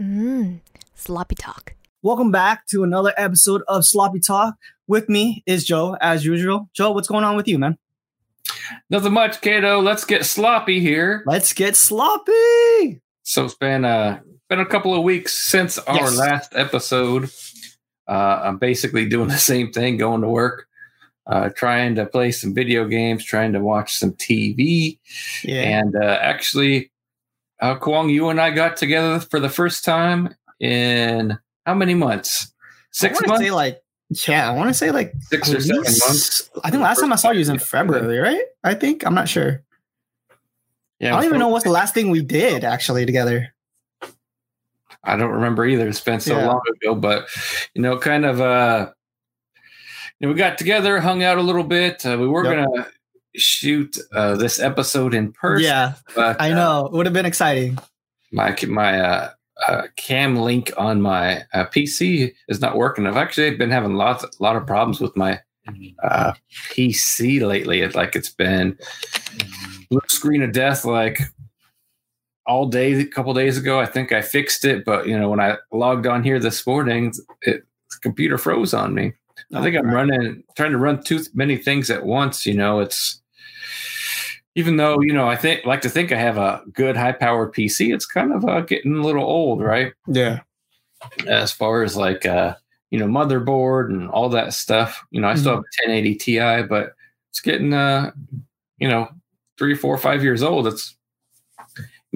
Mmm, sloppy talk. Welcome back to another episode of Sloppy Talk. With me is Joe, as usual. Joe, what's going on with you, man? Nothing much, Kato. Let's get sloppy here. Let's get sloppy. So it's been uh been a couple of weeks since our Yes. last episode. Uh, I'm basically doing the same thing, going to work, uh, trying to play some video games, trying to watch some TV, Yeah. and uh, actually, uh, Kwong, you and I got together for the first time in how many months? Six months, Say like, yeah, I want to say like six or seven months. I think last time I saw you was in February, right? I think I'm not sure. Yeah, I don't even know what's the last thing we did actually together. I don't remember either. It's been so Yeah. long ago, but you know, kind of uh you know, we got together, hung out a little bit. Uh, we were Yep. gonna shoot uh this episode in person. Yeah, but I uh, know. It would have been exciting. my my uh, uh cam link on my uh, PC is not working. I've actually been having lots a lot of problems with my uh PC lately. It's like it's been blue screen of death like all day a couple days ago i think i fixed it but you know when i logged on here this morning it the computer froze on me i think i'm running trying to run too many things at once you know it's even though you know i think like to think i have a good high powered pc it's kind of uh, getting a little old right Yeah. as far as like uh you know motherboard and all that stuff you know i still have a 1080 ti but it's getting uh you know three four five years old it's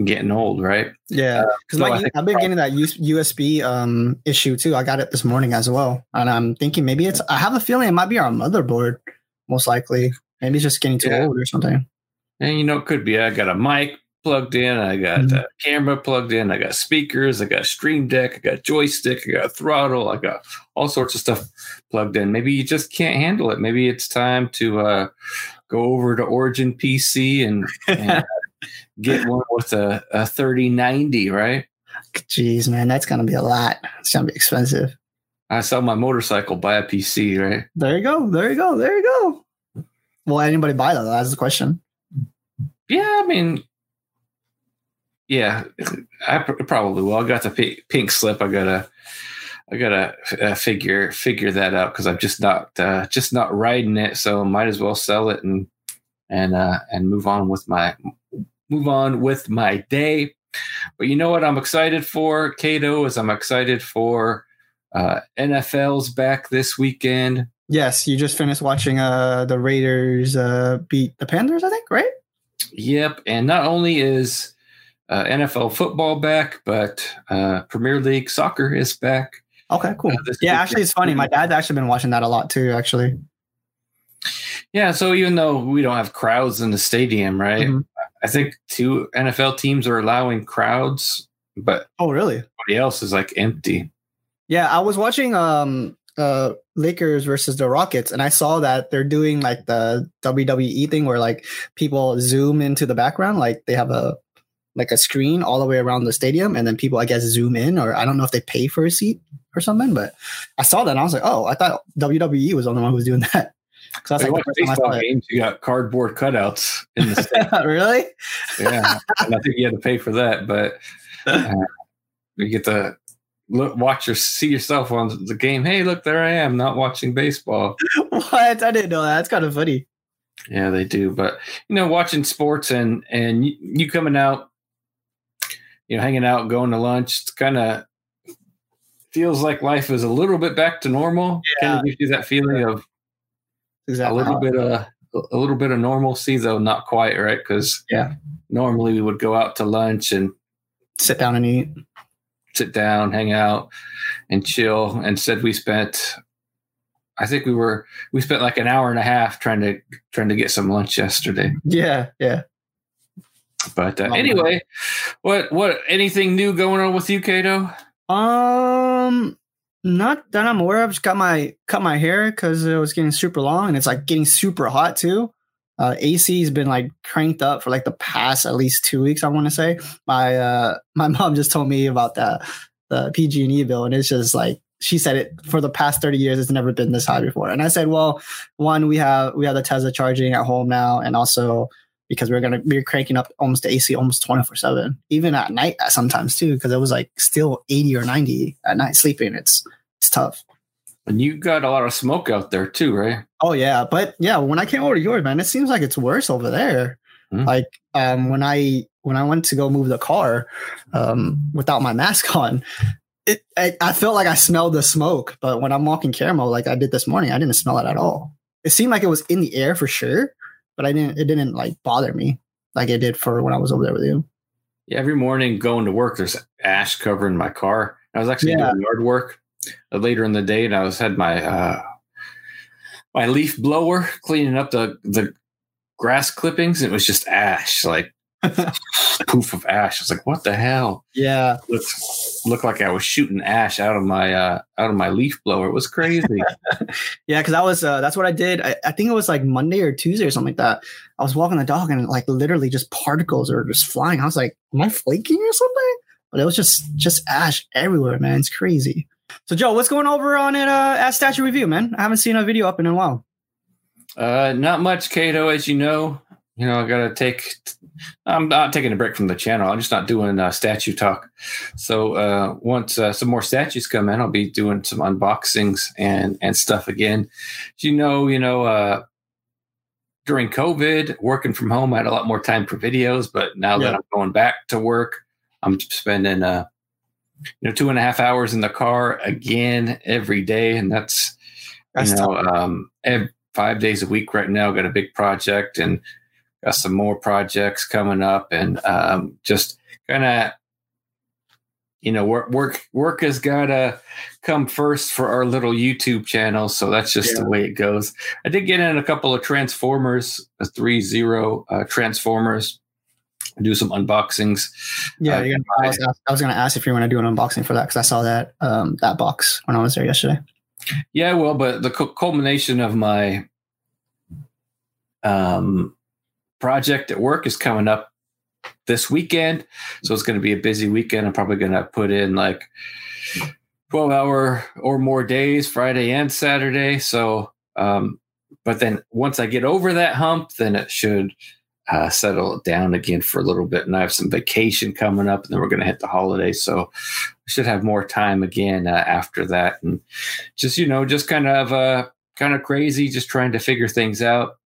getting old right Yeah, because so I like I've been getting that USB um issue too. I got it this morning as well, and I'm thinking maybe it's. I have a feeling it might be our motherboard, most likely. Maybe it's just getting too Yeah. old or something. And you know it could be i got a mic plugged in i got Mhm. a camera plugged in i got speakers i got a stream deck i got joystick i got a throttle i got all sorts of stuff plugged in maybe you just can't handle it maybe it's time to uh go over to origin pc and, and get one with a, a 3090 right Jeez, man, that's gonna be a lot. It's gonna be expensive. I sell my motorcycle, buy a PC, right? There you go. There you go. There you go. Will anybody buy that? That's the question. Yeah, I mean, yeah, I pr- probably will. I got the pink, pink slip. I gotta, I gotta uh, figure figure that out because I'm just not uh, just not riding it. So might as well sell it and and uh, and move on with my move on with my day. But you know what I'm excited for, Cato, is I'm excited for uh, NFL's back this weekend. Yes, you just finished watching uh the Raiders uh beat the Panthers, I think, right? Yep, and not only is uh, NFL football back, but uh, Premier League soccer is back. Okay, cool. Uh, yeah, actually, it's funny. My dad's actually been watching that a lot too. Actually, Yeah, so even though we don't have crowds in the stadium, right? Mhm. I think two NFL teams are allowing crowds, but oh really? everybody else is like empty. Yeah, I was watching um uh Lakers versus the Rockets and I saw that they're doing like the WWE thing where like people zoom into the background like they have a like a screen all the way around the stadium and then people I guess zoom in or I don't know if they pay for a seat or something but I saw that and I was like, "Oh, I thought WWE was the only one who was doing that." Cuz that's like the first time games. You got cardboard cutouts in the stadium. really? yeah, and I think you had to pay for that, but uh, you get to look, watch your see yourself on the game. Hey, look, there I am, not watching baseball. what? I didn't know that. That's kind of funny. Yeah, they do. But you know, watching sports and and you, you coming out, you know, hanging out, going to lunch, it's kind of feels like life is a little bit back to normal. Kind of gives you that feeling of a little bit of a little bit of normalcy, though not quite, right? Because Yeah. normally we would go out to lunch and Sit down and eat. Sit down, hang out, and chill. Instead, we spent. I think we were we spent like an hour and a half trying to trying to get some lunch yesterday. Yeah, yeah. But uh, anyway, what what anything new going on with you, Kato? Um, not that I'm aware of. Just got my cut my hair because it was getting super long and it's like getting super hot too. Uh, AC has been like cranked up for like the past at least two weeks. I want to say my uh my mom just told me about the the PG&E bill and it's just like she said it for the past 30 years it's never been this high before and i said well one we have we have the tesla charging at home now and also because we are gonna we are cranking up almost the AC almost twenty four seven, even at night sometimes too, because it was like still eighty or ninety at night sleeping. It's it's tough. And you got a lot of smoke out there too, right? Oh yeah, but yeah, when I came over to yours, man, it seems like it's worse over there. Hmm. Like um, when I when I went to go move the car um, without my mask on, it I, I felt like I smelled the smoke. But when I'm walking caramel, like I did this morning, I didn't smell it at all. It seemed like it was in the air for sure, but I didn't. It didn't like bother me like it did for when I was over there with you. Yeah, every morning going to work, there's ash covering my car. I was actually Yeah. doing yard work later in the day, and I was had my uh, my leaf blower cleaning up the the grass clippings. It was just ash, like poof of ash. I was like, "What the hell?" Yeah, Looked looked like I was shooting ash out of my uh, out of my leaf blower. It was crazy. yeah, because I was uh, that's what I did. I, I think it was like Monday or Tuesday or something like that. I was walking the dog and like literally just particles are just flying. I was like, "Am I flaking or something?" But it was just just ash everywhere, man. It's crazy. So Joe, what's going over on it uh, at Statue Review, man? I haven't seen a video up in a while. Uh, not much, Cato, as you know. You know, I gotta take. I'm not taking a break from the channel. I'm just not doing uh, statue talk. So uh, once uh, some more statues come in, I'll be doing some unboxings and and stuff again. As you know, you know, uh, during COVID, working from home, I had a lot more time for videos. But now that I'm going back to work, I'm spending uh, you know two and a half hours in the car again every day, and that's That's you know, um, ev- five days a week right now. Got a big project and got some more projects coming up, and um, just kind of, you know, work work work has got to come first for our little YouTube channel. So that's just Yeah. the way it goes. I did get in a couple of Transformers, a three zero uh, Transformers. Do some unboxings. Yeah, uh, I, was, was gonna ask if you want to do an unboxing for that because I saw that um, that box when I was there yesterday. Yeah, well, but the cu- culmination of my um, project at work is coming up this weekend. So it's going to be a busy weekend. I'm probably going to put in like 12 hour or more days, Friday and Saturday. So, um, but then once I get over that hump, then it should uh, settle down again for a little bit. And I have some vacation coming up, and then we're going to hit the holidays. So I should have more time again uh, after that. And just, you know, just kind of, uh, kind of crazy, just trying to figure things out.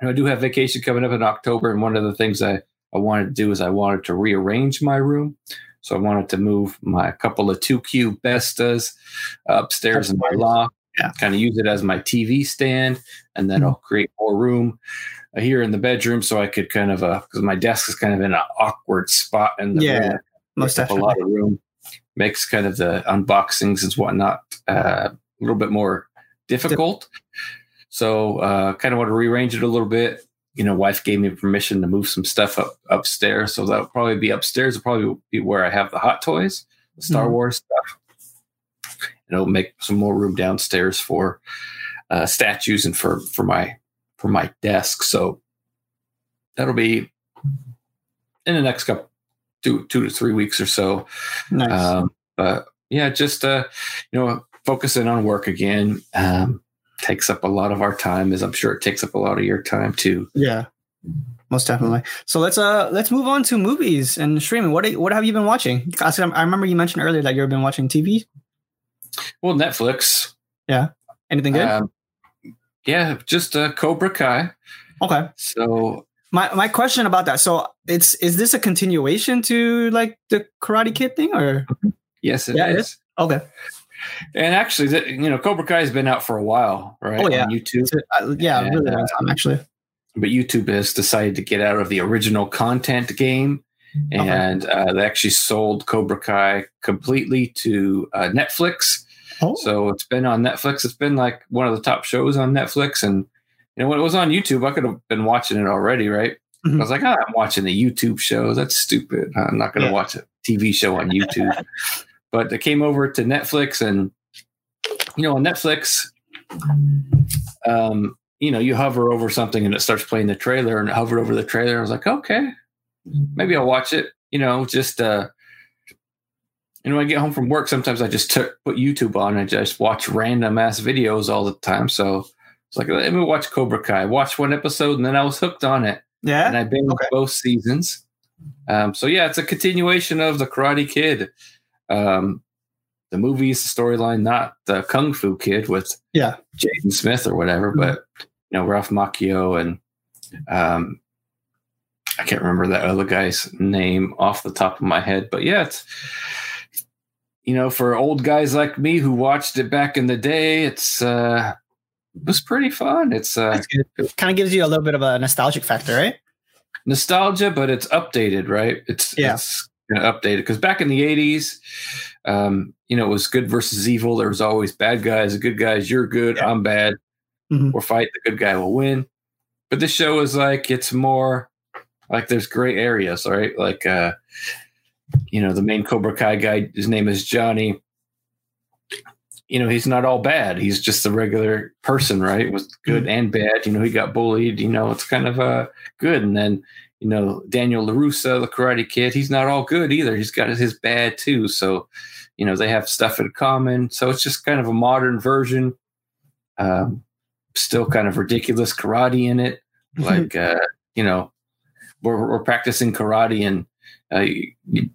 And I do have vacation coming up in October. And one of the things I, I wanted to do is I wanted to rearrange my room. So I wanted to move my couple of two cube Bestas upstairs in my Nice. loft, Yeah. kind of use it as my TV stand, and then Mhm. I'll create more room here in the bedroom so I could kind of, because my desk is kind of in an awkward spot in the Yeah, room. Most definitely. a lot of room. Makes kind of the unboxings and whatnot uh, a little bit more difficult. So uh, kind of want to rearrange it a little bit. You know, wife gave me permission to move some stuff up upstairs, so that'll probably be upstairs. Will probably be where I have the hot toys, the Star Mhm. Wars stuff. And it'll make some more room downstairs for uh, statues and for for my for my desk. So that'll be in the next couple two two to three weeks or so. Nice. Um, but yeah, just uh, you know, focusing on work again um, takes up a lot of our time, as I'm sure it takes up a lot of your time too. Yeah, most definitely. So let's uh let's move on to movies and streaming. What what have you been watching? I remember you mentioned earlier that you've been watching TV. Well, Netflix, Yeah. Anything good? um, yeah, just uh, Cobra Kai. okay. So My my question about that. So it's is this a continuation to like the Karate Kid thing or yes, it Yeah, it is. okay? And actually, the- you know, Cobra Kai has been out for a while, right? Oh, yeah. on YouTube. Uh, yeah, And, really long uh, time actually. but YouTube has decided to get out of the original content game, Okay. and uh, they actually sold Cobra Kai completely to uh, Netflix. Oh, So it's been on Netflix. It's been like one of the top shows on Netflix, and you know when it was on YouTube, I could have been watching it already, right? Mhm. I was like, oh, I'm watching the YouTube show. That's stupid. I'm not going to Yeah. watch a TV show on YouTube. but it came over to Netflix, and you know, on Netflix, um, you know, you hover over something and it starts playing the trailer, and it hovered over the trailer. I was like, okay, maybe I'll watch it. You know, just uh, you know, when I get home from work, sometimes I just took, put YouTube on and I just watch random ass videos all the time. So it's like, let me watch Cobra Kai. Watch one episode, and then I was hooked on it. Yeah. and I've been Okay. both seasons. Um, so yeah, it's a continuation of the Karate Kid. Um, the movies, the storyline, not the Kung Fu Kid with Yeah. Jaden Smith or whatever, Mhm. but you know Ralph Macchio and um, I can't remember that other guy's name off the top of my head, but yeah, it's you know for old guys like me who watched it back in the day, it's uh, it was pretty fun. It's uh, good. Kind of gives you a little bit of a nostalgic factor, right? nostalgia, but it's updated, right? It's Yeah. it's updated because back in the '80s, um, you know, it was good versus evil. There was always bad guys, good guys. You're good, Yeah. I'm bad. Mhm. We'll fight. The good guy will win. But this show is like it's more like there's gray areas, right? Like, uh, you know, the main Cobra Kai guy, his name is Johnny. You know, he's not all bad. He's just a regular person, right? With good and bad. You know, he got bullied. You know, it's kind of uh, good. And then, you know, Daniel LaRusso, the Karate Kid, he's not all good either. He's got his bad too. So, you know, they have stuff in common. So it's just kind of a modern version. Um, still kind of ridiculous karate in it. Like, uh, you know, we're, we're practicing karate and uh, you,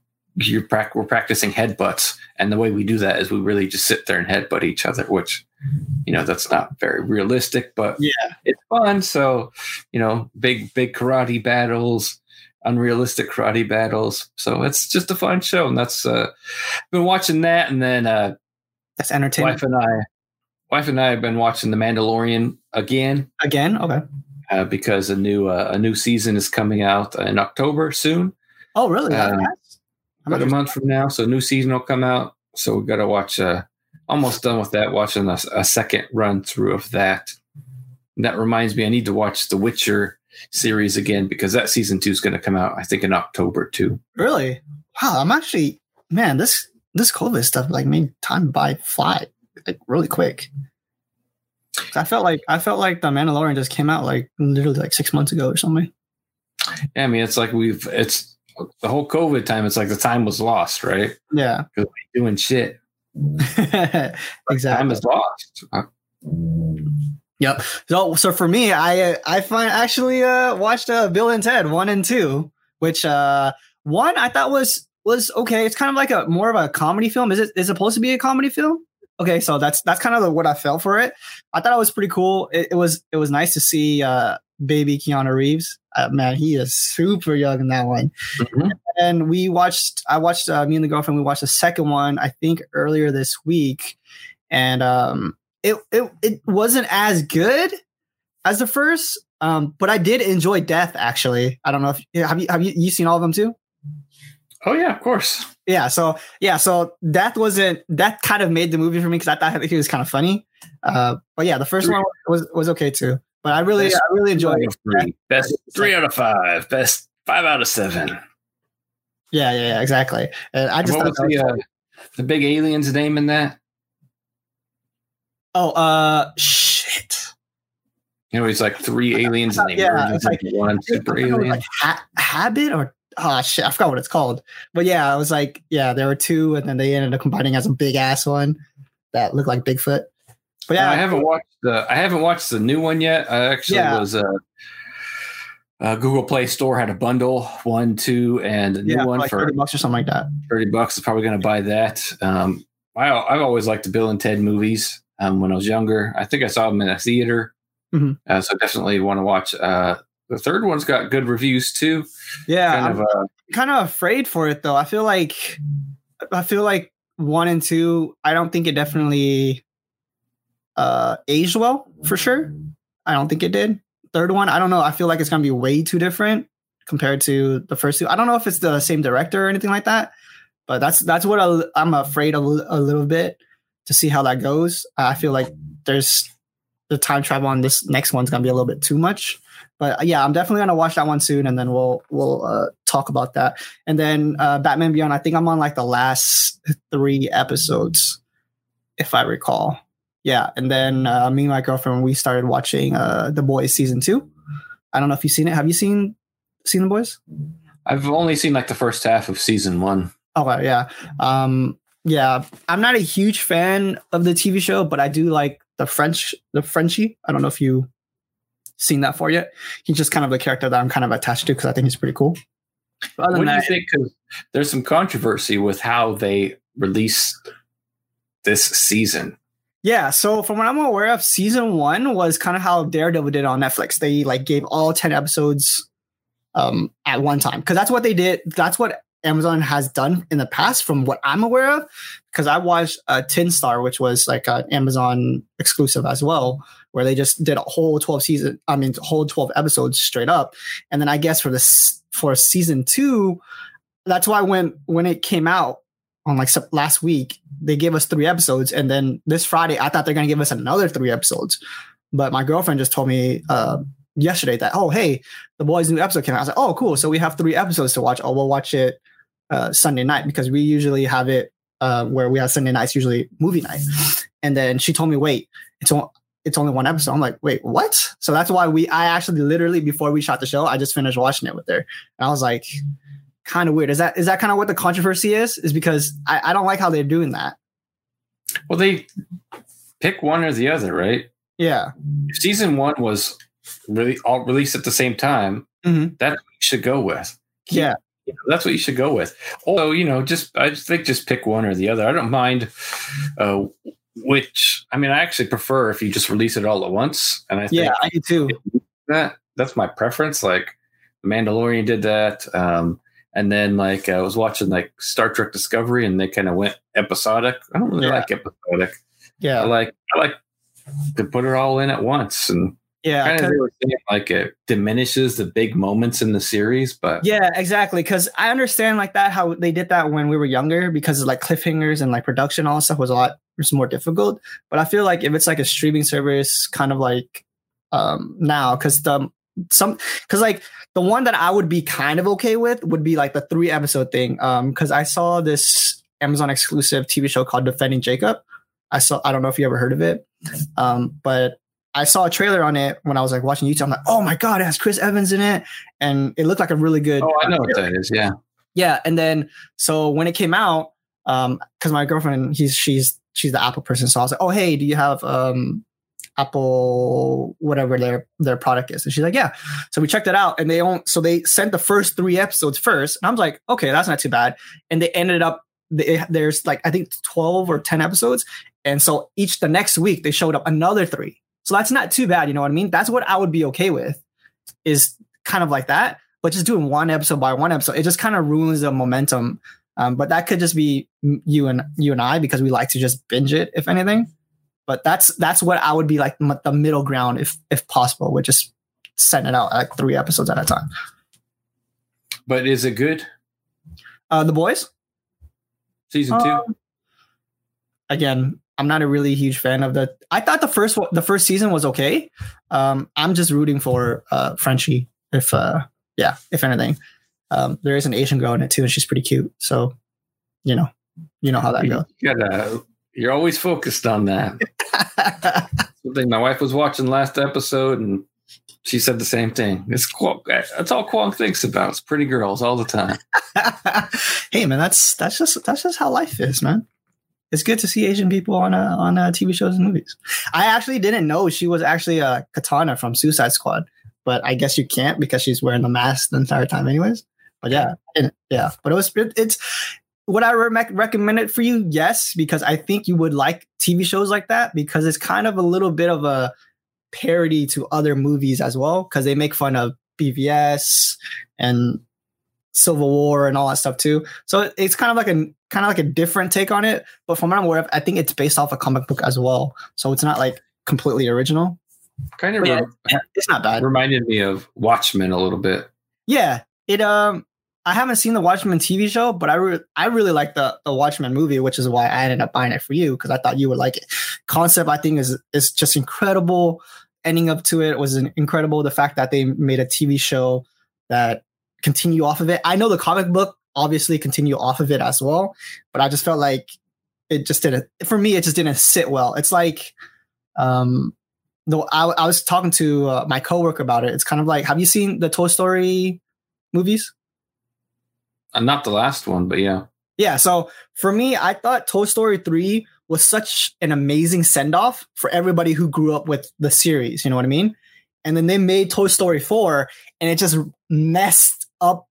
you're prac- we're practicing headbutts. And the way we do that is we really just sit there and headbutt each other, which, you know, that's not very realistic, but Yeah. it's fun. So, you know, big, big karate battles, unrealistic karate battles. So it's just a fun show. And that's, uh, been watching that. And then, uh, That's entertaining. wife and I, wife and I have been watching The Mandalorian again Again, okay. uh, because a new uh, a new season is coming out in October soon, Oh, really? Uh, about a month from now. So a new season will come out. So we got to watch. Uh, almost done with that. Watching a, a second run through of that. And that reminds me, I need to watch the Witcher series again because that season two is going to come out. I think in October too. really? Wow, I'm actually man. This this COVID stuff like made time by fly like really quick. I felt like I felt like the Mandalorian just came out like literally like six months ago or something. Yeah, I mean, it's like we've it's the whole COVID time. It's like the time was lost, right? Yeah, because we Doing shit. exactly, Time is lost. Yep. So so for me, I I find actually uh watched uh, Bill and Ted one and two, which uh one I thought was was okay. It's kind of like a more of a comedy film. Is it is it supposed to be a comedy film? Okay, so that's that's kind of the, what I felt for it. I thought it was pretty cool. It, it was it was nice to see uh baby Keanu Reeves. Uh, man, he is super young in that one. mhm. And we watched. I watched uh, me and the girlfriend. We watched the second one. I think earlier this week, and um, it it it wasn't as good as the first. Um, but I did enjoy Death. Actually, I don't know if have you have you you seen all of them too? Oh yeah, of course. Yeah. So yeah. So Death wasn't that kind of made the movie for me because I thought he was kind of funny. Uh, but yeah, the first one was was okay too. But I really Best I really enjoyed it. three. Best three out of five. Best five out of seven. Yeah, yeah, yeah, exactly. And I just what was the, was- uh, the big alien's name in that? oh uh shit. You know, he's like three aliens and they Yeah, it's into one super think it was alien. like ha- habit or oh shit, I forgot what it's called. But yeah, I was like, yeah, there were two, and then they ended up combining as a big ass one that looked like Bigfoot. But yeah, I haven't watched the I haven't watched the new one yet. I actually Yeah. was uh, uh, Google Play Store had a bundle one, two, and a new yeah, one like for thirty bucks or something like that. 30 bucks is probably going to buy that. Um, I, I've always liked the Bill and Ted movies um, when I was younger. I think I saw them in a theater. Mhm. Uh, so definitely want to watch. Uh, the third one's got good reviews too. Yeah, Kind I'm of, uh, kind of afraid for it though. I feel like I feel like one and two. I don't think it definitely uh aged well for sure. I don't think it did. Third one, I don't know. I feel like it's gonna be way too different compared to the first two. I don't know if it's the same director or anything like that, but that's that's what I, I'm afraid of a little bit to see how that goes. I feel like there's the time travel on this next one's gonna be a little bit too much. But uh, yeah, I'm definitely gonna watch that one soon, and then we'll we'll uh, talk about that. And then uh, Batman Beyond. I think I'm on like the last three episodes, if I recall. Yeah, and then uh, me and my girlfriend we started watching uh, The Boys season two. I don't know if you've seen it. Have you seen seen The Boys? I've only seen like the first half of season one. Okay, yeah. Um yeah, I'm not a huge fan of the TV show, but I do like the French the Frenchie. I don't know if you seen that for yet. He's just kind of the character that I'm kind of attached to because I think he's pretty cool. But other what do you think? There's some controversy with how they released this season. Yeah, so from what I'm aware of, season one was kind of how Daredevil did on Netflix. They like gave all ten episodes um at one time because that's what they did. That's what Amazon has done in the past, from what I'm aware of. Because I watched uh, Tin Star, which was like an Amazon exclusive as well, where they just did a whole 12 season. I mean, whole 12 episodes straight up. And then I guess for this for season two, that's why when when it came out on like last week, they gave us three episodes, and then this Friday, I thought they're gonna give us another three episodes, but my girlfriend just told me uh, yesterday that oh hey, the boys' new episode came out. I was like oh cool, so we have three episodes to watch. Oh, we'll watch it uh, Sunday night because we usually have it uh, where we have Sunday nights usually movie night. And then she told me wait, it's. It's only one episode. I'm like, wait, what? So that's why we. I actually literally before we shot the show, I just finished watching it with her, and I was like, kind of weird. Is that is that kind of what the controversy is? Is because I, I don't like how they're doing that. Well, they pick one or the other, right? Yeah. If season one was really all released at the same time, mm-hmm. that should go with. Yeah. That's what you should go with. Although, you know, just I just think just pick one or the other. I don't mind uh, which I mean I actually prefer if you just release it all at once. And I think Yeah, I do too. That that's my preference. Like the Mandalorian did that. Um, and then like I was watching like Star Trek Discovery, and they kind of went episodic. I don't really yeah. like episodic. Yeah, I like I like to put it all in at once, and yeah, kind of saying, like it diminishes the big moments in the series. But yeah, exactly. Because I understand like that how they did that when we were younger because of like cliffhangers and like production all that stuff was a lot was more difficult. But I feel like if it's like a streaming service, kind of like um now, because the some because like the one that I would be kind of okay with would be like the three episode thing. Um, because I saw this Amazon exclusive TV show called Defending Jacob. I saw I don't know if you ever heard of it. Um, but I saw a trailer on it when I was like watching YouTube. I'm like, oh my god, it has Chris Evans in it, and it looked like a really good. Oh, I know what that is. Yeah, yeah. And then so when it came out, um, because my girlfriend, he's she's she's the Apple person, so I was like, oh hey, do you have um Apple whatever their their product is. And she's like, yeah. So we checked it out, and they own. So they sent the first three episodes first, and I was like, okay, that's not too bad. And they ended up they, there's like I think twelve or ten episodes, and so each the next week they showed up another three. So that's not too bad. You know what I mean? That's what I would be okay with. Is kind of like that, but just doing one episode by one episode, it just kind of ruins the momentum. Um, but that could just be you and you and I because we like to just binge it, if anything. But that's that's what I would be like the middle ground if if possible, would just send it out like three episodes at a time. But is it good? Uh, the boys season two. Um, again, I'm not a really huge fan of the. I thought the first the first season was okay. Um, I'm just rooting for uh, Frenchie. If uh, yeah, if anything, um, there is an Asian girl in it too, and she's pretty cute. So, you know, you know how that goes. You gotta you're always focused on that. Something my wife was watching last episode, and she said the same thing. It's that's all Kwong thinks about. It's pretty girls all the time. hey man, that's that's just that's just how life is, man. It's good to see Asian people on a, on uh, a TV shows and movies. I actually didn't know she was actually a Katana from Suicide Squad, but I guess you can't because she's wearing the mask the entire time, anyways. But yeah, yeah. But it was it, it's would I re- recommend it for you? Yes, because I think you would like TV shows like that because it's kind of a little bit of a parody to other movies as well because they make fun of BVS and Civil War and all that stuff too. So it's kind of like a kind of like a different take on it. But from what I'm aware of, I think it's based off a comic book as well. So it's not like completely original. Kind of, yeah, it's not bad. Reminded me of Watchmen a little bit. Yeah, it um I haven't seen the Watchmen TV show, but I re- I really like the the Watchmen movie, which is why I ended up buying it for you because I thought you would like it. Concept I think is is just incredible. Ending up to it was incredible. The fact that they made a TV show that continue off of it. I know the comic book obviously continue off of it as well, but I just felt like it just didn't. For me, it just didn't sit well. It's like, um, though I, I was talking to uh, my coworker about it. It's kind of like, have you seen the Toy Story movies? Uh, not the last one, but yeah. Yeah. So for me, I thought Toy Story 3 was such an amazing send off for everybody who grew up with the series. You know what I mean? and then they made Toy Story 4 and it just messed up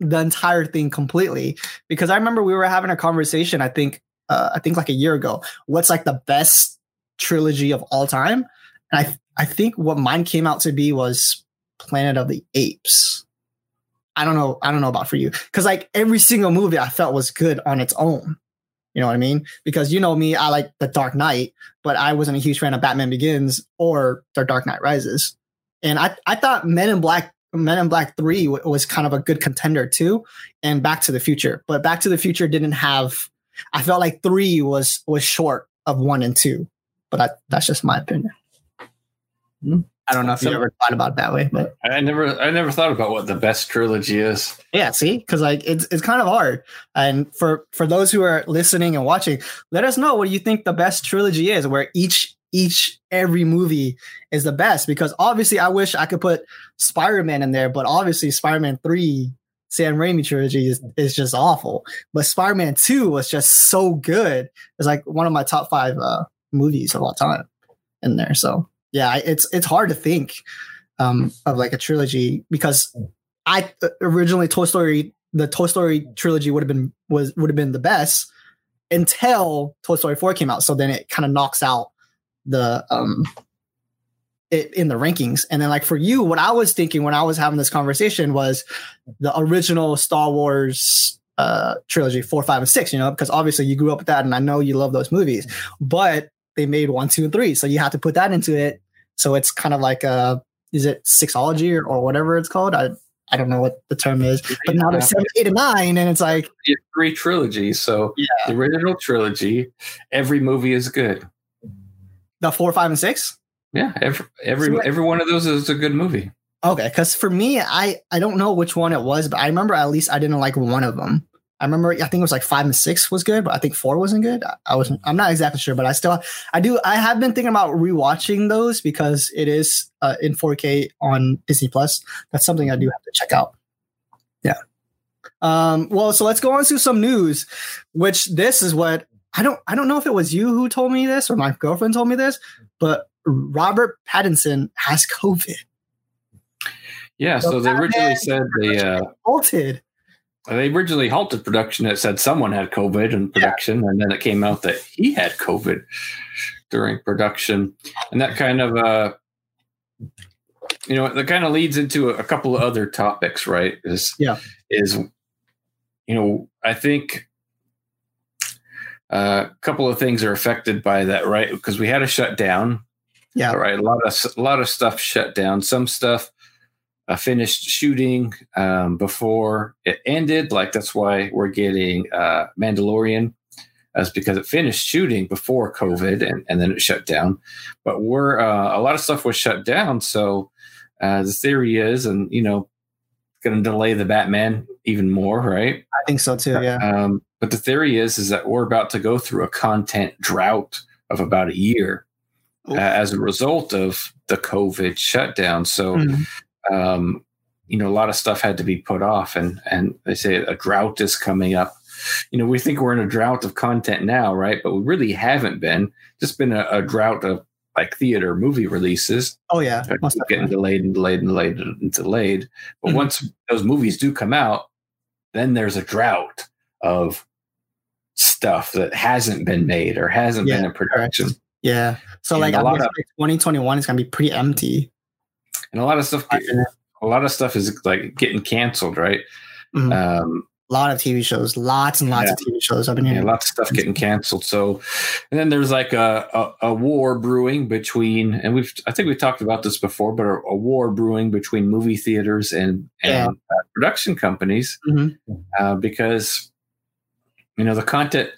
the entire thing completely because I remember we were having a conversation I think uh, I think like a year ago what's like the best trilogy of all time and I I think what mine came out to be was Planet of the Apes I don't know I don't know about for you cuz like every single movie I felt was good on its own you know what I mean? Because you know me, I like The Dark Knight, but I wasn't a huge fan of Batman Begins or The Dark Knight Rises. And I, I thought Men in Black Men in Black 3 w- was kind of a good contender too, and Back to the Future. But Back to the Future didn't have I felt like 3 was was short of 1 and 2. But that's just my opinion. Hmm. I don't know if you So- ever thought about it that way, but I never I never thought about what the best trilogy is. Yeah, see, because like it's it's kind of hard. And for for those who are listening and watching, let us know what you think the best trilogy is, where each each every movie is the best. Because obviously, I wish I could put Spider Man in there, but obviously, Spider Man Three, Sam Raimi trilogy is is just awful. But Spider Man Two was just so good. It's like one of my top five uh, movies of all time in there. So yeah, it's it's hard to think um, of like a trilogy because I uh, originally Toy Story, the Toy Story trilogy would have been was would have been the best until Toy Story Four came out. So then it kind of knocks out the um it in the rankings. And then like for you, what I was thinking when I was having this conversation was the original Star Wars uh trilogy four, five, and six. You know, because obviously you grew up with that, and I know you love those movies, but they made one, two, and three, so you have to put that into it. So it's kind of like a is it sixology or, or whatever it's called? I I don't know what the term is, but now there's seven, eight, and nine, and it's like have three trilogies, so Yeah. the original trilogy, every movie is good. the four, five, and six. Yeah, every every So- every one of those is a good movie. Okay, because for me, I I don't know which one it was, but I remember at least I didn't like one of them. I remember I think it was like five and six was good, but I think four wasn't good. I, I wasn't. I'm not exactly sure, but I still I do. I have been thinking about rewatching those because it is uh, in 4K on Disney Plus. That's something I do have to check out. Yeah. Um. Well, so let's go on to some news. Which this is what I don't. I don't know if it was you who told me this or my girlfriend told me this, but Robert Pattinson has COVID. Yeah, so they originally said they uh, halted. They originally halted production. It said someone had COVID in production, and then it came out that he had COVID during production, and that kind of uh, you know that kind of leads into a, a couple of other topics, right? Is Yeah. is you know I think uh, a couple of things are affected by that, right? Because we had a shutdown, Yeah. Right. A lot of a lot of stuff shut down. Some stuff uh, finished shooting um, before it ended. Like that's why we're getting uh, Mandalorian. That's because it finished shooting before COVID and, and then it shut down. But we're uh, a lot of stuff was shut down. So uh, the theory is, and you know, going to delay the Batman even more, right? I think so too. Yeah. Um, but the theory is is that we're about to go through a content drought of about a year uh, as a result of the COVID shutdown. So, Mhm. Um, you know, a lot of stuff had to be put off, and and they say a drought is coming up. You know, we think we're in a drought of content now, right? But we really haven't been. Just been a, a drought of like theater movie releases Oh yeah. keep getting delayed and delayed and delayed and delayed. But Mhm. once those movies do come out, then there's a drought of stuff that hasn't been made or hasn't been in production. Yeah. So And like a I lot guess of- like 2021 is gonna be pretty empty. And a lot of stuff a lot of stuff is like getting canceled, right? Mhm. Um a lot of TV shows, lots and lots Yeah. of TV shows. I've been yeah, hearing. lots of stuff getting canceled. So, and then there's like a, a, a war brewing between, and we've, I think we talked about this before, but a, a war brewing between movie theaters and, and Yeah. uh, production companies Mhm. uh, because, you know, the content,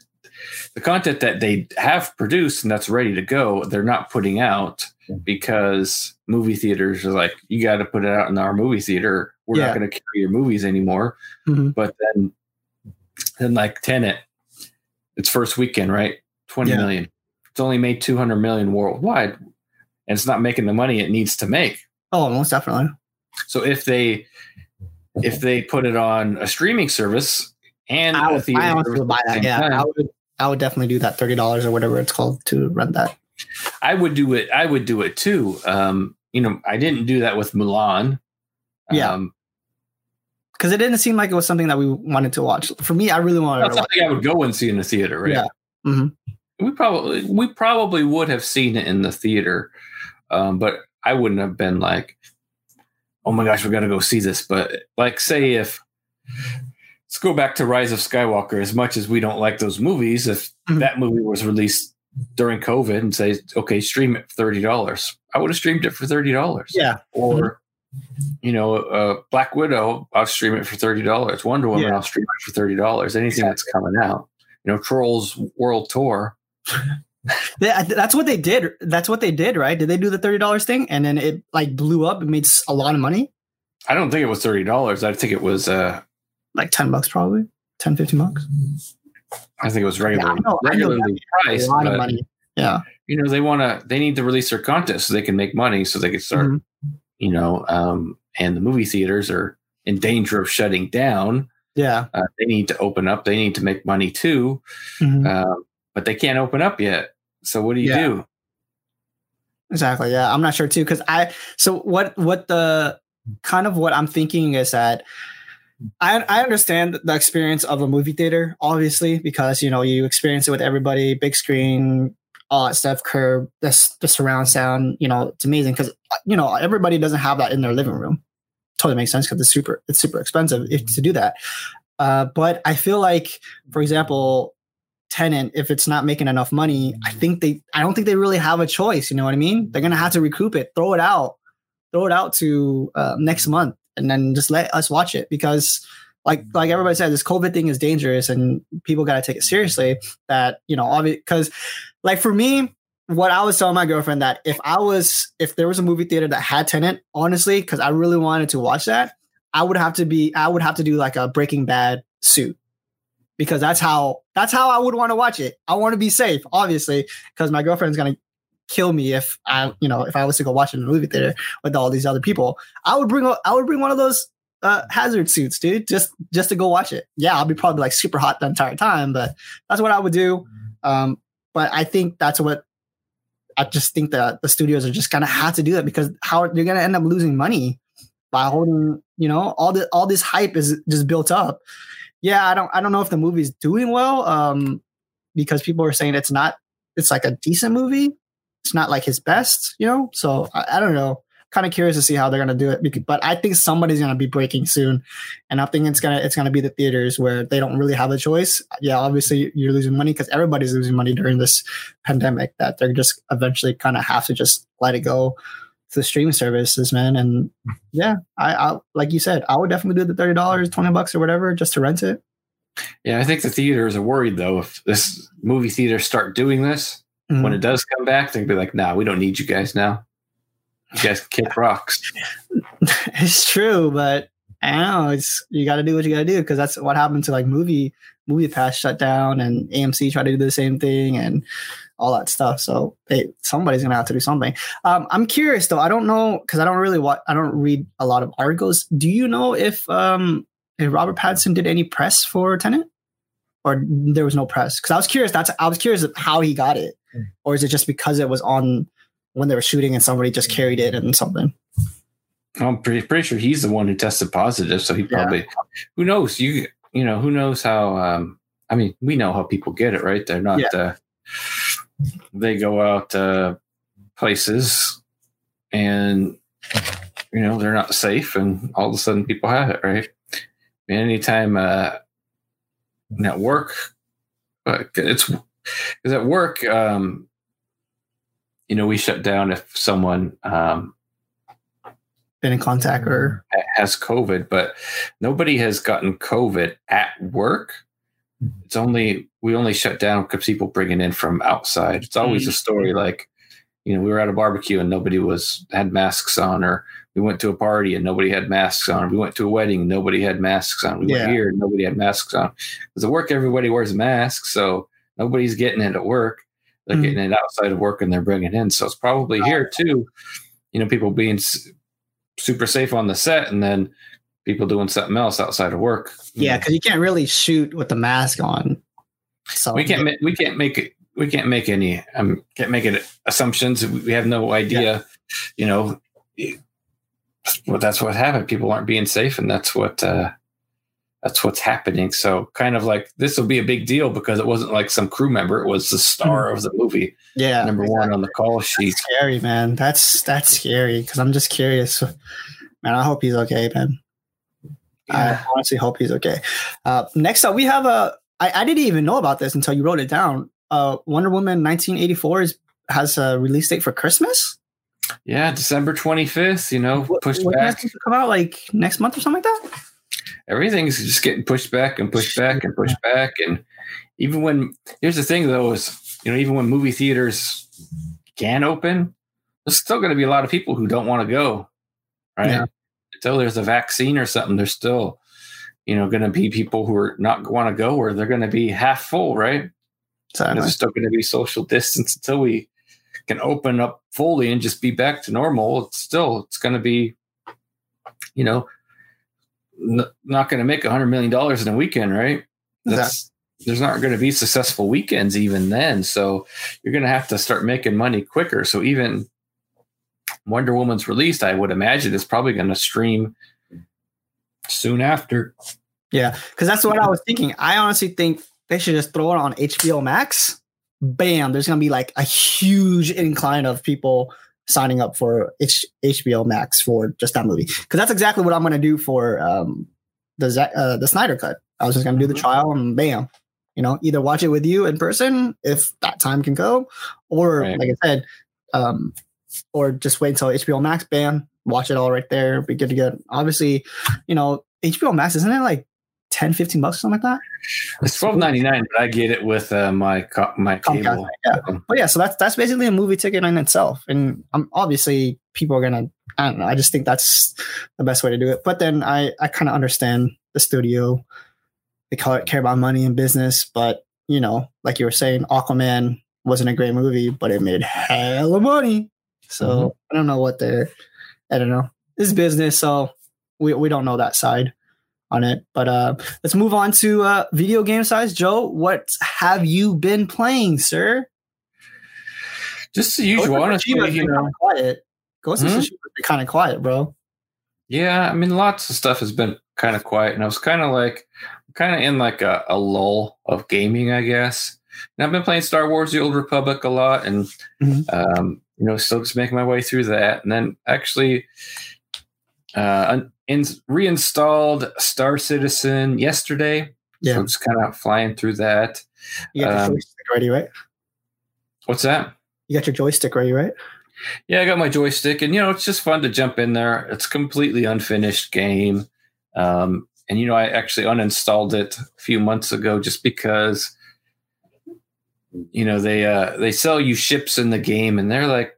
the content that they have produced and that's ready to go, they're not putting out because movie theaters are like, you got to put it out in our movie theater. We're Yeah. not going to carry your movies anymore Mhm. but then then like Tenet, its first weekend, right? Twenty Yeah. million. It's only made two hundred million worldwide, and it's not making the money it needs to make. Oh, most definitely. So if they if they put it on a streaming service and I a would, theater I would buy that. Yeah, time, I would. I would definitely do that thirty dollars or whatever it's called to rent that. I would do it. I would do it too. Um, you know, I didn't do that with Mulan. Yeah. Um, because it didn't seem like it was something that we wanted to watch. For me, I really wanted that's to watch. something I would go and see in the theater, right? Yeah. Mhm. We probably we probably would have seen it in the theater, um, but I wouldn't have been like, "Oh my gosh, we're gonna go see this." But like, say if let's go back to Rise of Skywalker. As much as we don't like those movies, if Mhm. that movie was released during COVID and say, "Okay, stream it for thirty dollars," I would have streamed it for thirty dollars. Yeah. Or you know, uh, Black Widow, I'll stream it for thirty dollars. Wonder Woman, Yeah. I'll stream it for thirty dollars. Anything that's coming out, you know, Trolls World Tour. That's what they did. That's what they did, right? Did they do the thirty dollars thing and then it like blew up and made a lot of money? I don't think it was thirty dollars. I think it was. Uh, Like ten bucks, probably 10, 15 bucks. I think it was regularly, know regularly A priced. lot of But money. Yeah. you know, they want to. They need to release their content so they can make money, so they can start. Mhm. You know, um, and the movie theaters are in danger of shutting down. Yeah. Uh, they need to open up. They need to make money too, Mhm. um, but they can't open up yet. So what do you Yeah. do? Exactly. Yeah, I'm not sure too because I. So what? What the kind of what I'm thinking is that I I understand the experience of a movie theater, obviously, because you know you experience it with everybody, big screen, all that stuff, curb, the the surround sound. You know, it's amazing because you know everybody doesn't have that in their living room. Totally makes sense because it's super it's super expensive if, to do that. Uh, but I feel like, for example, Tenet if it's not making enough money i think they i don't think they really have a choice you know what i mean they're gonna have to recoup it throw it out throw it out to uh, next month and then just let us watch it because like like everybody said this covid thing is dangerous and people got to take it seriously that you know obviously because like for me what i was telling my girlfriend that if i was if there was a movie theater that had Tenet honestly because i really wanted to watch that i would have to be i would have to do like a breaking bad suit because that's how that's how I would want to watch it. I want to be safe, obviously, because my girlfriend's gonna kill me if I, you know, if I was to go watch it in a movie theater with all these other people. I would bring I would bring one of those uh, hazard suits, dude, just just to go watch it. Yeah, I'll be probably like super hot the entire time, but that's what I would do. Um, but I think that's what I just think that the studios are just gonna have to do that because how you're gonna end up losing money by holding, you know, all the all this hype is just built up yeah, I don't I don't know if the movie's doing well um because people are saying it's not it's like a decent movie. It's not like his best, you know? So I, I don't know. Kind of curious to see how they're gonna do it. But I think somebody's gonna be breaking soon. And I think it's gonna it's gonna be the theaters where they don't really have a choice. Yeah, obviously you're losing money because everybody's losing money during this pandemic that they're just eventually kind of have to just let it go to the streaming services, man. And yeah, I, I like you said, I would definitely do the thirty dollars, twenty bucks, or whatever, just to rent it. Yeah, I think the theaters are worried though. If this movie theaters start doing this when Mhm. it does come back, they'll be like, "Nah, we don't need you guys now. You guys kick rocks." it's true, but I don't know. It's you got to do what you got to do because that's what happened to like movie movie pass shut down and AMC tried to do the same thing and all that stuff. So hey, somebody's gonna have to do something. Um, I'm curious though. I don't know because I don't really what I don't read a lot of articles. Do you know if um if Robert Pattinson did any press for Tenet? Or there was no press because I was curious. That's I was curious how he got it, or is it just because it was on when they were shooting and somebody just carried it and something? I'm pretty, pretty sure he's the one who tested positive, so he Yeah. probably. Who knows? You you know who knows how? Um, I mean, we know how people get it, right? They're not. Yeah. Uh, they go out uh, places, and you know they're not safe, and all of a sudden people have it, right? And anytime uh, at work, uh, it's because at work, um, you know, we shut down if someone. Um, Been in contact or has COVID, but nobody has gotten COVID at work. It's only we only shut down because people bringing in from outside. It's always a story like, you know, we were at a barbecue and nobody was had masks on, or we went to a party and nobody had masks on. We went to a wedding and nobody had masks on. We Yeah. were here and nobody had masks on. Because at work, everybody wears a mask, so nobody's getting it at work. They're Mhm. getting it outside of work and they're bringing it in. So it's probably here too. You know, people being s- super safe on the set and then people doing something else outside of work. Yeah, because you can't really shoot with the mask on. So we can't ma- we can't make it we can't make any um can't make it assumptions. We have no idea. You know, well, that's what happened. People aren't being safe, and that's what uh, that's what's happening. So, kind of like this will be a big deal because it wasn't like some crew member; it was the star of the movie, Yeah, number one on the call sheet. That's scary, man. That's that's scary because I'm just curious. Man, I hope he's okay, man. Yeah. I honestly hope he's okay. Uh, next up, we have a. I, I didn't even know about this until you wrote it down. Uh, Wonder Woman 1984 is has a release date for Christmas. Yeah, December twenty fifth. You know, What- pushed when back. that's supposed to come out like next month or something like that. Everything's just getting pushed back and pushed back and pushed back. And even when here's the thing, though, is you know, even when movie theaters can open, there's still going to be a lot of people who don't want to go. Right. Yeah. Until there's a vaccine or something, there's still, you know, going to be people who are not want to go, or they're going to be half full, right? So there's still going to be social distance until we can open up fully and just be back to normal. It's still it's going to be, you know, n- not going to make a hundred million dollars in a weekend, right? That's there's not going to be successful weekends even then. So you're going to have to start making money quicker. So even Wonder Woman's released, I would imagine is probably going to stream soon after. Yeah, because that's what I was thinking. I honestly think they should just throw it on HBO Max. Bam! There's gonna be like a huge incline of people signing up for H- HBO Max for just that movie. Because that's exactly what I'm gonna do for um, the Za- uh, the Snyder Cut. I was just gonna do the Mhm. trial and bam, you know, either watch it with you in person if that time can go, or Right. like I said, um, or just wait until HBO Max. Bam, watch it all right there. Be good to go. Obviously, you know, HBO Max isn't it like 10, 15 bucks something like that? It's twelve ninety nine, but I get it with uh, my co- my cable. yeah. But yeah, so that's that's basically a movie ticket in itself, and um, obviously people are gonna. I don't know. I just think that's the best way to do it. But then I I kind of understand the studio. They call it care about money and business, but you know, like you were saying, Aquaman wasn't a great movie, but it made hell of money. So Mhm. I don't know what they're. I don't know. It's business, so we we don't know that side on it. But uh let's move on to uh video game size. Joe, what have you been playing, sir? Just the usual, honestly. You know, quiet. Ghost of Hmm? Tsushima's been kind of quiet, bro. Yeah, I mean, lots of stuff has been kind of quiet, and I was kind of like, kind of in like a, a lull of gaming, I guess. And I've been playing Star Wars: The Old Republic a lot, and Mhm. um, you know, still just making my way through that. And then actually, uh, in, reinstalled Star Citizen yesterday. Yeah. so I'm just kind of flying through that. You got your Um, joystick ready, right? What's that? You got your joystick ready, right? Yeah, I got my joystick, and you know, it's just fun to jump in there. It's a completely unfinished game, um, and you know, I actually uninstalled it a few months ago just because, you know, they uh, they sell you ships in the game, and they're like,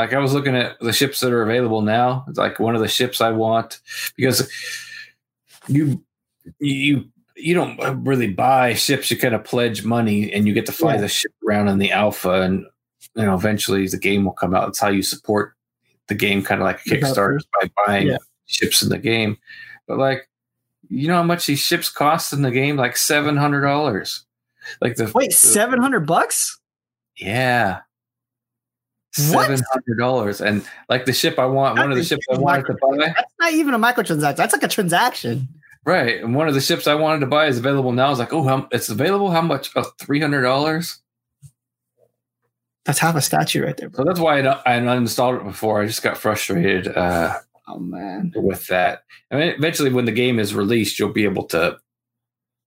like I was looking at the ships that are available now. It's like one of the ships I want because you you you don't really buy ships. You kind of pledge money, and you get to fly Yeah. the ship around in the alpha, and you know eventually the game will come out. It's how you support the game, kind of like a Kickstarter by buying Yeah. ships in the game. But like, you know how much these ships cost in the game? Like seven hundred dollars. Like the Wait, seven hundred bucks? yeah. Seven hundred dollars, and like the ship I want, one of the ships I wanted to buy, That's not even a microtransaction. That's like a transaction. right? And one of the ships I wanted to buy is available now. I was like, oh, it's available. How much? Oh, three hundred dollars. That's half a statue right there, So that's why I, I uninstalled it before. I just got frustrated uh, Oh man. with that. I mean, eventually, when the game is released, you'll be able to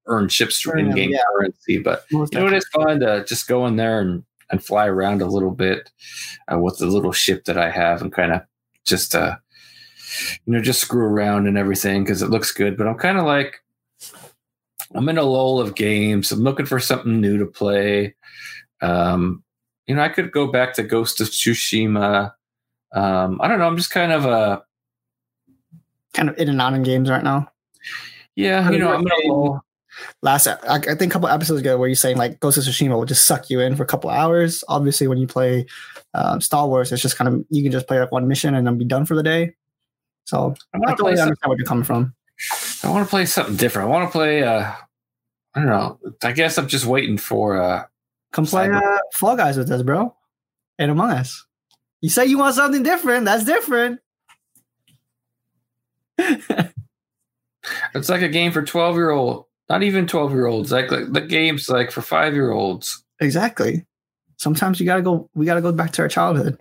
earn ships them, in-game yeah. currency. But you know, it is fun to just go in there and, and fly around a little bit uh, with the little ship that I have and kind of just, uh, you know, just screw around and everything because it looks good. But I'm kind of like, I'm in a lull of games. I'm looking for something new to play. Um, you know, I could go back to Ghost of Tsushima. Um, I don't know. I'm just kind of a, kind of in and out in games right now. yeah, you know, I'm in a lull. Last, I, I think a couple episodes ago, where you're saying like Ghost of Tsushima will just suck you in for a couple hours. Obviously, when you play um, Star Wars, it's just kind of you can just play like one mission and then be done for the day. So I I totally understand where you're coming from. I want to play something different. I want to play. Uh, I don't know. I guess I'm just waiting for. Uh, Come play uh, Fall Guys with us, bro. And Among Us. You say you want something different. That's different. It's like a game for twelve year old, not even twelve year olds. Like, like the game's like for five year olds. exactly. Sometimes you gotta go. We gotta go back to our childhood.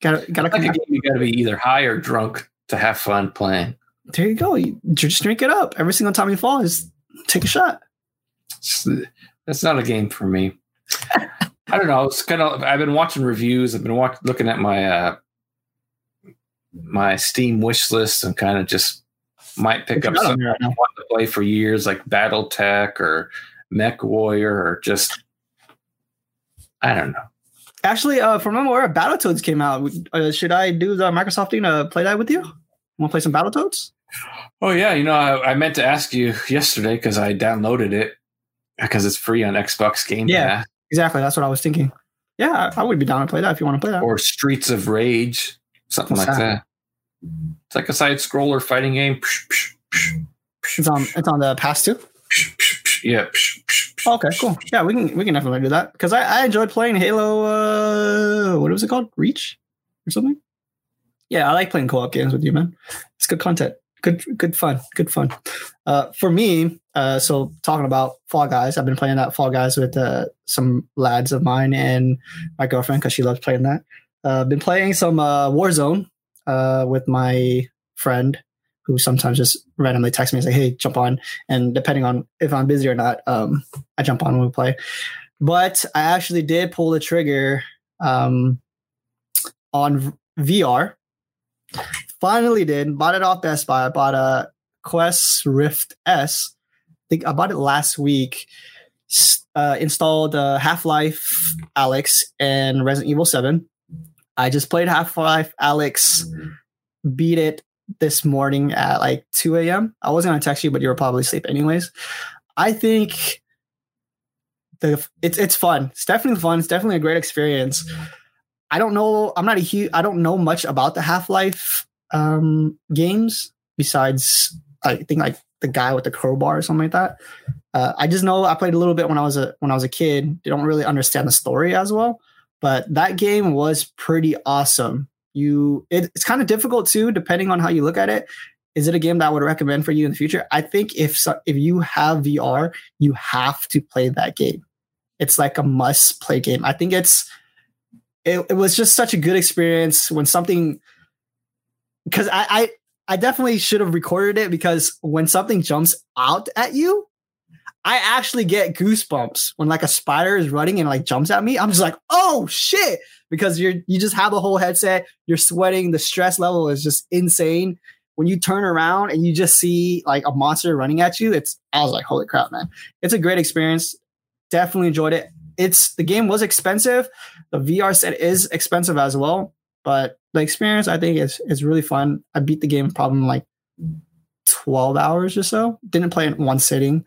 Gotta gotta Like a game you got to be either high or drunk to have fun playing. There you go. You just drink it up every single time you fall. Just take a shot. That's not a game for me. I don't know. It's kind of. I've been watching reviews. I've been watch, looking at my uh my Steam wish list and kind of just might pick up What you got on something right I want to play for years, like BattleTech or Mech Warrior, or just I don't know. Actually, uh, from I'm aware, Battletoads came out. Uh, should I do the Microsoft thing to play that with you? Want to play some Battletoads? Oh yeah, you know, I, I meant to ask you yesterday because I downloaded it because it's free on Xbox Game Pass. Yeah. Exactly. That's what I was thinking. Yeah, I I would be down to play that if you want to play that. or Streets of Rage, something What's like that? that. It's like a side scroller fighting game. It's on. It's on the pass too. Yeah. Okay, cool. Yeah, we can we can definitely do that because I, I enjoyed playing Halo. Uh, what was it called? Reach or something? Yeah, I like playing co-op games with you, man. It's good content. Good good fun. Good fun. Uh, for me, uh, so talking about Fall Guys, I've been playing that Fall Guys with uh, some lads of mine and my girlfriend because she loves playing that. Uh, been playing some uh, Warzone uh, with my friend who sometimes just randomly texts me and say, "Hey, jump on." And depending on if I'm busy or not, um, I jump on when we play. But I actually did pull the trigger um, on v- VR. Finally, did bought it off Best Buy. I bought a Quest Rift S. I think I bought it last week. Uh, installed uh, Half Life Alyx and Resident Evil Seven. I just played Half Life Alyx, beat it this morning at like 2 a.m. I wasn't gonna text you, but you were probably asleep anyways. I think the it's it's fun. It's definitely fun. It's definitely a great experience. I don't know. I'm not a huge. I don't know much about the Half Life um, games besides I think like the guy with the crowbar or something like that. Uh, I just know I played a little bit when I was a when I was a kid. Don't really understand the story as well, but that game was pretty awesome. You, it, it's kind of difficult too, depending on how you look at it. Is it a game that I would recommend for you in the future? I think if so, if you have VR, you have to play that game. It's like a must play game. I think it's it, it was just such a good experience when something because I, I I definitely should have recorded it because when something jumps out at you, I actually get goosebumps when like a spider is running and like jumps at me. I'm just like, oh shit, because you're you just have the whole headset, you're sweating, the stress level is just insane. When you turn around and you just see like a monster running at you, it's I was like, holy crap, man. It's a great experience. Definitely enjoyed it. It's the game was expensive. The VR set is expensive as well, but the experience I think is is really fun. I beat the game probably like 12 hours or so. Didn't play it in one sitting,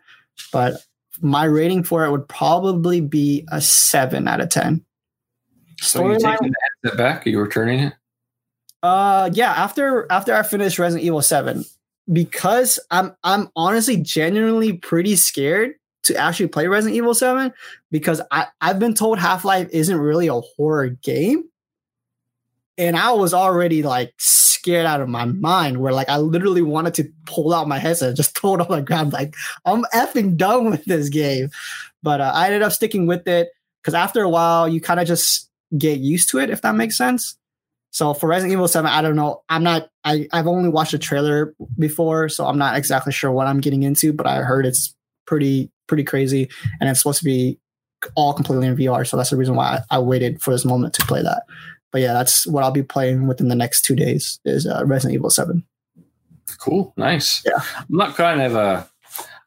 but my rating for it would probably be a seven out of ten. So you taking the headset back? Are you returning it? Uh, yeah. After after I finished Resident Evil Seven, because I'm I'm honestly genuinely pretty scared to actually play Resident Evil Seven because I I've been told Half Life isn't really a horror game, and I was already like scared out of my mind. Where like I literally wanted to pull out my headset, and just throw it on the ground. Like I'm effing done with this game, but uh, I ended up sticking with it because after a while you kind of just get used to it, if that makes sense. So for Resident Evil 7, I don't know. I'm not I, I've only watched the trailer before, so I'm not exactly sure what I'm getting into, but I heard it's pretty pretty crazy and it's supposed to be all completely in VR. So that's the reason why I, I waited for this moment to play that. But yeah, that's what I'll be playing within the next two days is uh, Resident Evil 7. Cool, nice. Yeah. I'm not kind of a.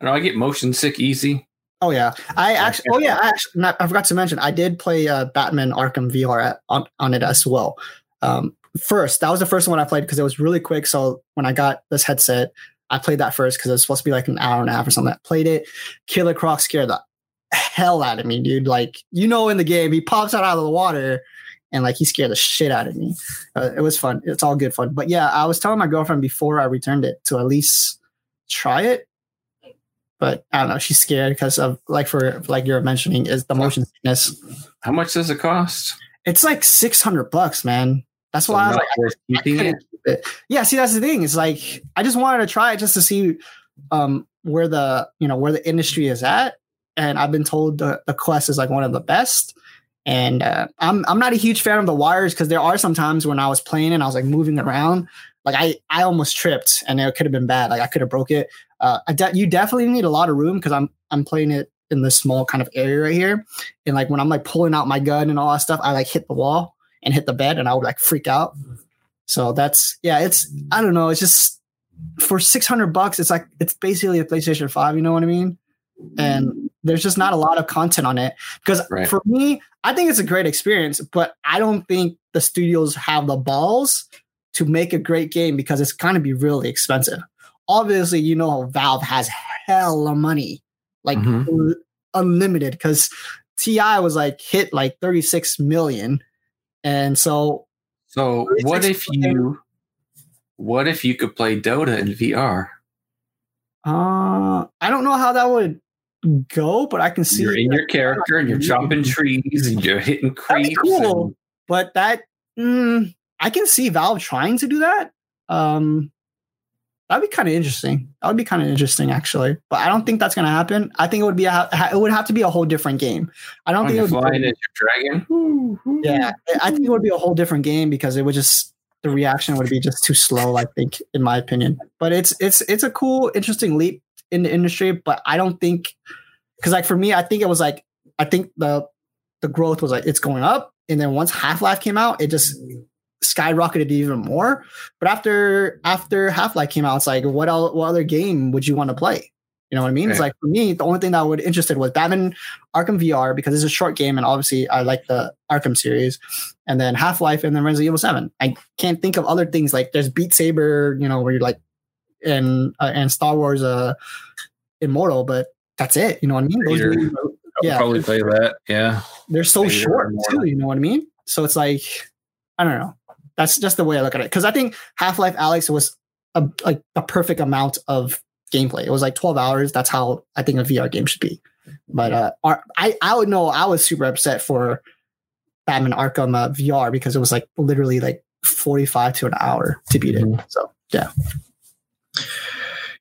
I know I get motion sick easy. Oh yeah, I actually. Oh yeah, I actually. Not, I forgot to mention. I did play uh, Batman Arkham VR at, on on it as well. Um, first, that was the first one I played because it was really quick. So when I got this headset, I played that first because it was supposed to be like an hour and a half or something. I played it. Killer Croc scared the hell out of me, dude. Like you know, in the game, he pops out out of the water. And like he scared the shit out of me. Uh, it was fun. It's all good fun. But yeah, I was telling my girlfriend before I returned it to at least try it but I don't know. She's scared because of like for like you're mentioning is the motion sickness. How much does it cost? It's like six hundred bucks, man. That's So why I was like, I it. yeah, see that's the thing. It's like I just wanted to try it just to see um where the you know where the industry is at. And I've been told the, the Quest is like one of the best. And uh, I'm I'm not a huge fan of the wires because there are some times when I was playing and I was like moving around, like I I almost tripped and it could have been bad. Like I could have broke it. Uh, de- you definitely need a lot of room because I'm I'm playing it in this small kind of area right here, and like when I'm like pulling out my gun and all that stuff, I like hit the wall and hit the bed, and I would like freak out. So that's yeah, it's I don't know, it's just for six hundred bucks, it's like it's basically a PlayStation Five. You know what I mean? And there's just not a lot of content on it because Right. for me, I think it's a great experience, but I don't think the studios have the balls to make a great game because it's going to be really expensive. Obviously, you know Valve has hell of money, like Mhm. un- unlimited, because TI was like hit like 36 million. And so So what if 36 million. you what if you could play Dota in VR? uh I don't know how that would go, but I can see You're in your character and you're chopping trees and you're hitting creeps. cool. and- but that mm, I can see Valve trying to do that. Um, that'd be kind of interesting. That would be kind of interesting, actually. But I don't think that's gonna happen. I think it would be a, it would have to be a whole different game. I don't when think it would. flying Be, dragon. Yeah, I think it would be a whole different game because it would just the reaction would be just too slow. I think, in my opinion. But it's it's it's a cool, interesting leap in the industry. But I don't think because like for me, I think it was like I think the the growth was like it's going up, and then once Half Life came out, it just skyrocketed even more. But after after Half Life came out, it's like what else, what other game would you want to play? You know what I mean? It's like for me, the only thing that I would interested was Batman Arkham VR because it's a short game, and obviously I like the Arkham series, and then Half Life, and then Resident Evil Seven. I can't think of other things like there's Beat Saber, you know, where you're like, and uh, and Star Wars, uh, Immortal, but that's it. You know what I mean? Those Vader. games are- I would Yeah. probably play that. Yeah. they're so Vader short too. You know what I mean? So it's like I don't know. That's just the way I look at it. Because I think Half Life Alyx was a like a perfect amount of gameplay. It was like twelve hours. That's how I think a VR game should be. But uh, I I would know I was super upset for Batman Arkham uh, VR because it was like literally like forty five to an hour to beat it. Mm-hmm. So yeah,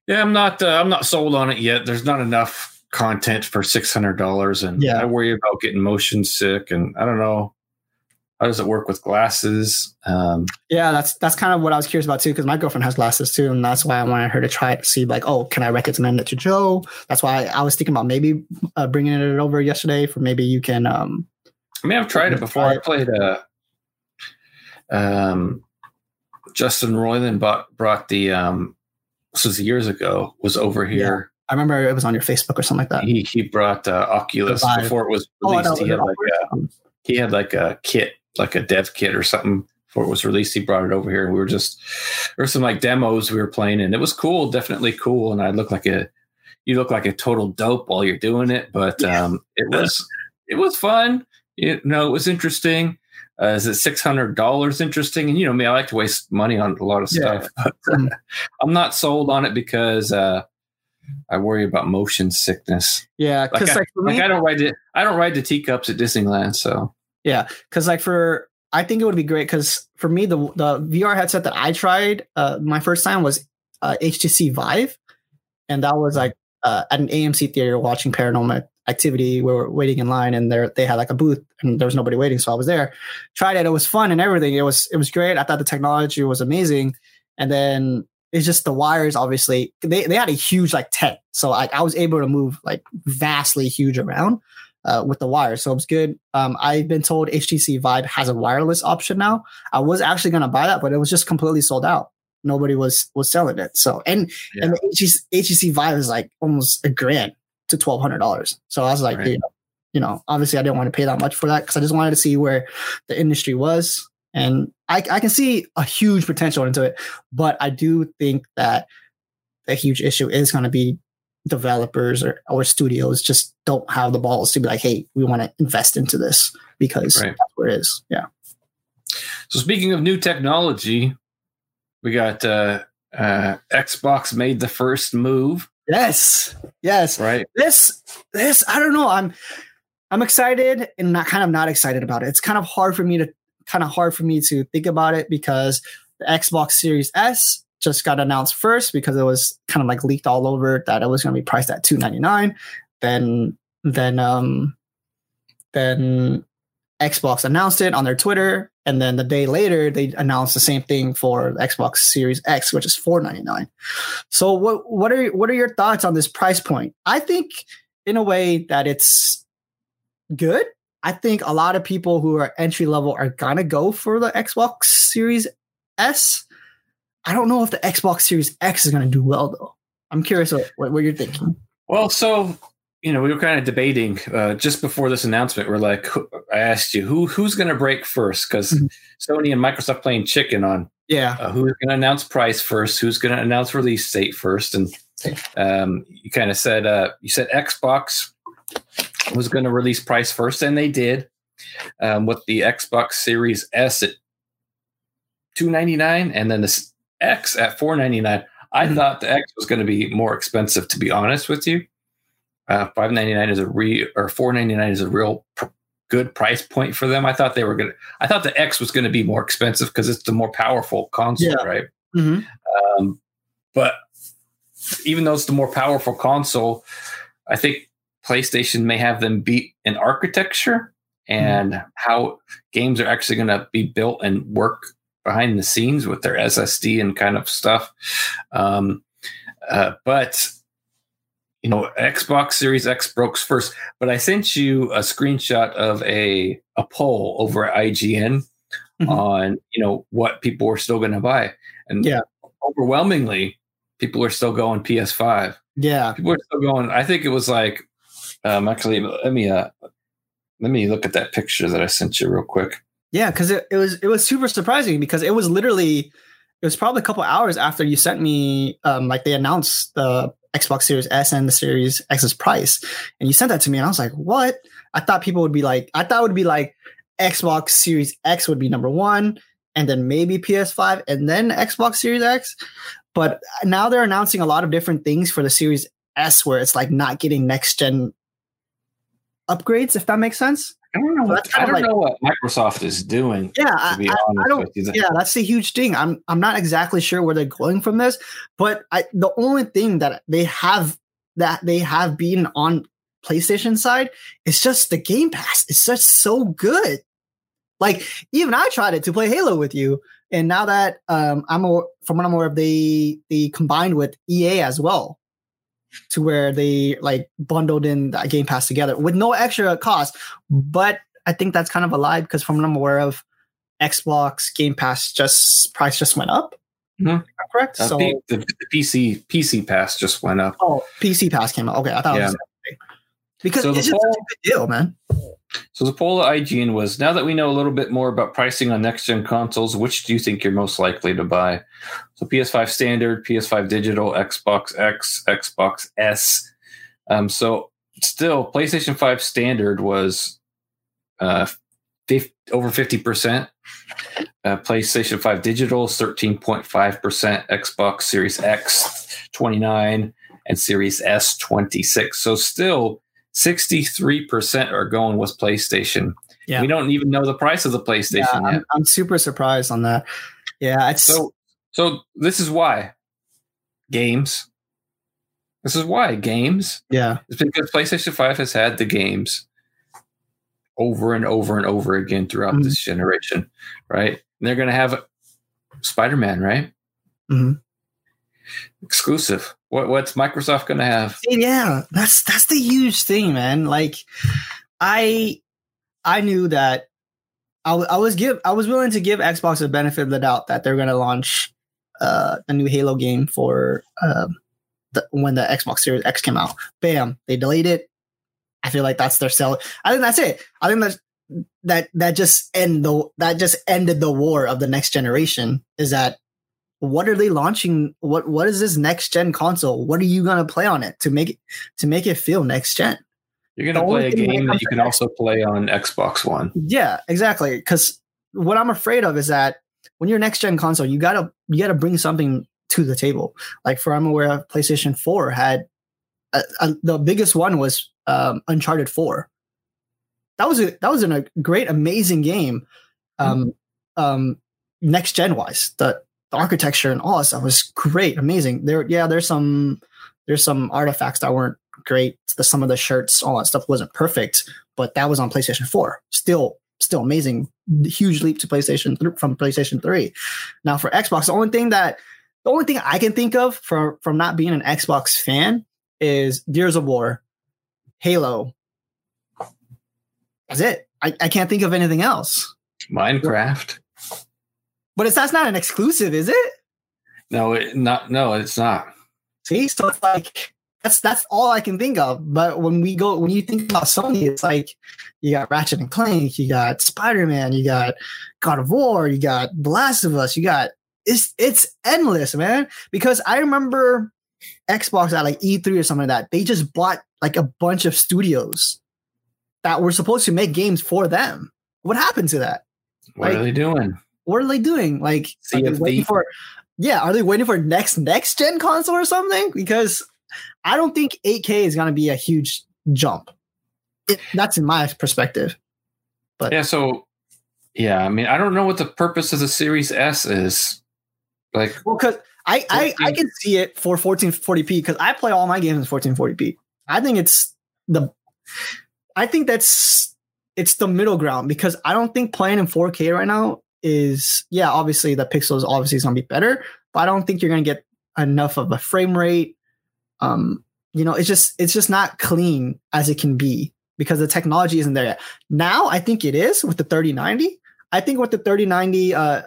Yeah, I'm not. Uh, I'm not sold on it yet. There's not enough content for six hundred dollars, and Yeah. I worry about getting motion sick. And I don't know how does it work with glasses. Um, yeah, that's that's kind of what I was curious about too. Because my girlfriend has glasses too, and that's why I wanted her to try it to see like, oh, can I recommend it to Joe? That's why I was thinking about maybe uh, bringing it over yesterday for maybe you can. um I mean, I've tried it before. I played. Uh, um, Justin Roiland bought brought the. Um, this was years ago. Was over here. I remember it was on your Facebook or something like that. He he brought uh, Oculus before it was Oh, released. no, he had like a, he had like a kit, like a dev kit or something before it was released. He brought it over here, and we were just there were some like demos we were playing, and it was cool, definitely cool. And I look like a you look like a total dope while you're doing it, but um, it was it was fun. You know, it was interesting. Uh, is it six hundred dollars interesting? And you know me, I like to waste money on a lot of Yeah. stuff, but Mm. I'm not sold on it because uh, I worry about motion sickness. Yeah, Like, because I, like, me, like I don't ride it. I don't ride the teacups at Disneyland. So Yeah, because like for I think it would be great because for me the the VR headset that I tried uh, my first time was uh, HTC Vive, and that was like uh, at an AMC theater watching Paranormal Activity. We were waiting in line, and there they had like a booth, and there was nobody waiting, so I was there. Tried it; it was fun and everything. It was it was great. I thought the technology was amazing, and then it's just the wires. Obviously, they they had a huge like tent, so like I was able to move like vastly huge around uh, with the wires So it was good. Um, I've been told HTC Vive has a wireless option now. I was actually going to buy that, but it was just completely sold out. Nobody was was selling it. So and and the HTC, HTC Vive is like almost a grand to twelve hundred dollars. So I was like, Right. you, know, obviously I didn't want to pay that much for that because I just wanted to see where the industry was, and I I can see a huge potential into it. But I do think that a huge issue is going to be developers or, or studios just don't have the balls to be like, hey, we want to invest into this because Right. that's where it is. Yeah. so speaking of new technology, we got uh, uh, Xbox made the first move, Yes. Yes. right? This this I don't know. I'm I'm excited and not kind of not excited about it. It's kind of hard for me to kind of hard for me to think about it because The Xbox Series S just got announced first because it was kind of like leaked all over that it was going to be priced at 299 then then um then xbox announced it on their twitter and then the day later they announced the same thing for xbox series x which is 499 so what what are what are your thoughts on this price point i think in a way that it's good i think a lot of people who are entry level are gonna go for the xbox series s I don't know if the Xbox Series X is to do well though. I'm curious what, what, you're thinking. Well, so you know, we were kind of debating uh, just before this announcement. We're like, I asked you who who's going to break first because mm-hmm. Sony and Microsoft playing chicken on yeah uh, who's going to announce price first, who's going to announce release date first, and um, you kind of said uh, you said Xbox was going to release price first, and they did um, with the Xbox Series S at two ninety nine, and then the X at four ninety nine. I mm-hmm. thought the X was going to be more expensive. To be honest with you, uh, five ninety nine is a re or four ninety nine is a real pr- good price point for them. I thought they were going to. I thought the X was going to be more expensive because it's the more powerful console, yeah. right? Mm-hmm. Um, but even though it's the more powerful console, I think PlayStation may have them beat in architecture and mm-hmm. how games are actually going to be built and work behind the scenes with their SSD and kind of stuff. Um, uh, but you know, Xbox Series X broke first. But I sent you a screenshot of a a poll over at IGN mm-hmm. on you know what people were still going to buy, and yeah, overwhelmingly, people are still going PS5. Yeah, people are still going. I think it was like, um, actually, let me uh, let me look at that picture that I sent you real quick. Yeah, because it, it was it was super surprising because it was literally it was probably a couple hours after you sent me um like they announced the Xbox Series S and the Series X's price, and you sent that to me, and I was like, what? I thought people would be like, I thought it would be like Xbox Series X would be number one, and then maybe PS5, and then Xbox Series X. But now they're announcing a lot of different things for the Series S, where it's like not getting next gen upgrades, if that makes sense. I don't know. What, I don't like, know what Microsoft is doing. Yeah, I, I, don't. Yeah, that's the huge thing. I'm I'm not exactly sure where they're going from this, but I, the only thing that they have that they have been on PlayStation side is just the Game Pass. It's just so good. Like even I tried it to play Halo with you, and now that um, I'm more, from what I'm aware of, they they combined with EA as well to where they like bundled in that Game Pass together with no extra cost. But I think that's kind of a lie because from what I'm aware of, Xbox Game Pass just price just went up. Mm-hmm. Correct. Uh, so the, the, PC PC Pass just went up. Oh, PC Pass came out. Okay, I thought yeah. it was because so it's just whole, a good deal, man. So the poll at IGN was now that we know a little bit more about pricing on next gen consoles, which do you think you're most likely to buy? So PS5 standard, PS5 digital, Xbox X, Xbox S. Um, so still, PlayStation 5 standard was uh, 50, over 50%. Uh, PlayStation 5 digital 13.5%, Xbox Series X 29, and Series S 26. So still 63% are going with PlayStation. Yeah. We don't even know the price of the PlayStation yeah, I'm, I'm, super surprised on that. Yeah, it's so so this is why games. This is why games. Yeah. It's because PlayStation 5 has had the games over and over and over again throughout mm-hmm. this generation, right? And they're going to have Spider-Man, right? Mm-hmm. Exclusive. What what's Microsoft going to have? Yeah, that's that's the huge thing, man. Like, I I knew that I, w- I was give I was willing to give Xbox the benefit of the doubt that they're going to launch uh, a new Halo game for uh, the, when the Xbox Series X came out. Bam, they delayed it. I feel like that's their sell. I think that's it. I think that's that that just end the that just ended the war of the next generation. Is that what are they launching? What what is this next gen console? What are you gonna play on it to make it to make it feel next gen? You're gonna play a game that you can also play on Xbox One. Yeah, exactly. Because what I'm afraid of is that when you're next gen console, you gotta you gotta bring something to the table. Like for I'm aware, PlayStation Four had a, a, the biggest one was um, Uncharted Four. That was a that was a great, amazing game. Um, mm-hmm. um, next gen wise, the the architecture and all that stuff was great, amazing. There, yeah, there's some there's some artifacts that weren't great. The, some of the shirts, all that stuff wasn't perfect, but that was on PlayStation 4. Still, still amazing. Huge leap to PlayStation th- from PlayStation 3. Now for Xbox, the only thing that the only thing I can think of from from not being an Xbox fan is Gears of War, Halo. That's it. I, I can't think of anything else. Minecraft. But it's that's not an exclusive, is it? No, it, not. No, it's not. See, so it's like that's that's all I can think of. But when we go, when you think about Sony, it's like you got Ratchet and Clank, you got Spider Man, you got God of War, you got The Last of Us, you got it's it's endless, man. Because I remember Xbox at like E3 or something like that. They just bought like a bunch of studios that were supposed to make games for them. What happened to that? What Like- are they doing? What are they doing? Like, are they waiting for? Yeah, are they waiting for next next gen console or something? Because I don't think 8K is going to be a huge jump. It, that's in my perspective. But Yeah. So, yeah. I mean, I don't know what the purpose of the Series S is. Like, well, because I, I I can see it for 1440p because I play all my games in 1440p. I think it's the, I think that's it's the middle ground because I don't think playing in 4K right now is yeah obviously the pixels obviously is gonna be better, but I don't think you're gonna get enough of a frame rate. Um, you know, it's just it's just not clean as it can be because the technology isn't there yet. Now I think it is with the 3090. I think with the 3090 uh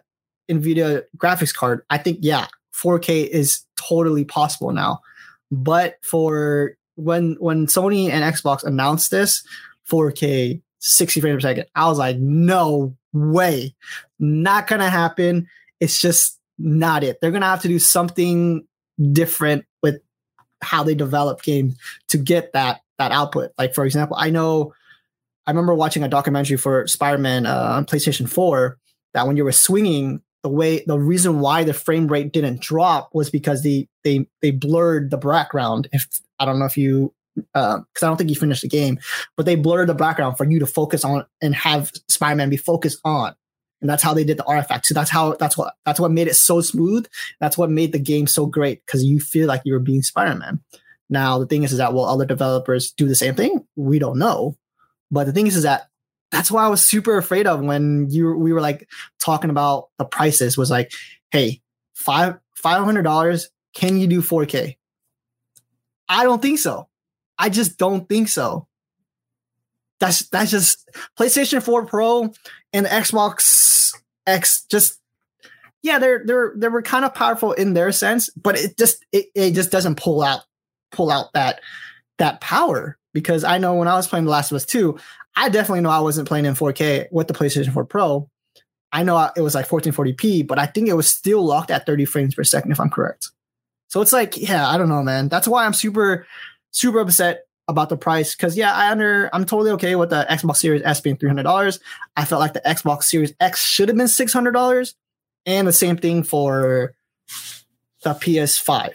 NVIDIA graphics card, I think yeah, 4K is totally possible now. But for when when Sony and Xbox announced this 4K 60 frames per second, I was like, no way, not gonna happen. It's just not it. They're gonna have to do something different with how they develop games to get that that output. Like for example, I know I remember watching a documentary for Spider-Man uh, on PlayStation 4 that when you were swinging the way the reason why the frame rate didn't drop was because they they they blurred the background if i don't know if you Um, because i don't think you finished the game but they blurred the background for you to focus on and have spider-man be focused on. And that's how they did the artifact. So that's how that's what that's what made it so smooth. That's what made the game so great because you feel like you were being spider-man. Now the thing is, is that will other developers do the same thing? We don't know. But the thing is, is that that's why I was super afraid of when you we were like talking about the prices was like, hey, five five hundred dollars, can you do 4K? I don't think so. I just don't think so. That's that's just PlayStation 4 Pro and Xbox X just yeah, they're they're they were kind of powerful in their sense, but it just it, it just doesn't pull out pull out that that power because I know when I was playing The Last of Us 2, I definitely know I wasn't playing in 4K with the PlayStation 4 Pro. I know it was like 1440p, but I think it was still locked at 30 frames per second, if I'm correct. So it's like, yeah, I don't know, man. That's why I'm super, super upset about the price. Cause yeah, I under, I'm totally okay with the Xbox Series S being $300. I felt like the Xbox Series X should have been $600. And the same thing for the PS5.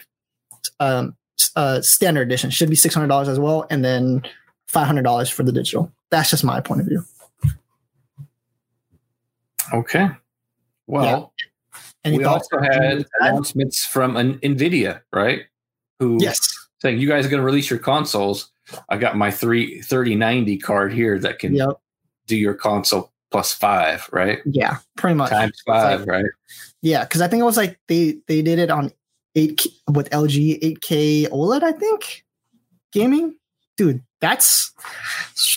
Um, uh, standard edition should be $600 as well. And then $500 for the digital. That's just my point of view. okay. Well, Any we also had announcements from an Nvidia, right? Who Yes. Saying you guys are going to release your consoles. I got my three thirty ninety card here that can Yep. do your console plus five, right? Yeah. Pretty much. Times five, right? Yeah, because I think it was like they they did it on eight K- with LG 8K OLED. I think gaming, dude. That's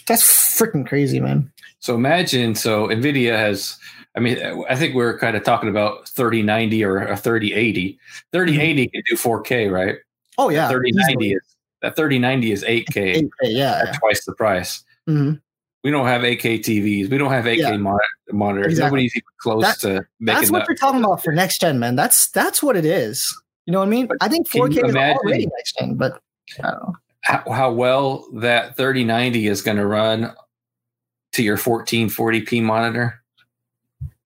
that's freaking crazy, man. So imagine, so NVIDIA has, I mean, I think we're kind of talking about 3090 or a 3080. 3080 mm-hmm. can do 4K, right? Oh yeah, 3090 is, that 3090 is 8K, 8K. Yeah, at twice the price. Mhm. We don't have 8K TVs. We don't have 8K Yeah. mon- monitors. Exactly. Nobody's even close That- to making That's what you're talking about for next gen, man. That's that's what it is. You know what I mean? But I think 4K is already next gen, but I don't know. how, how well that 3090 is going to run to your 1440p monitor.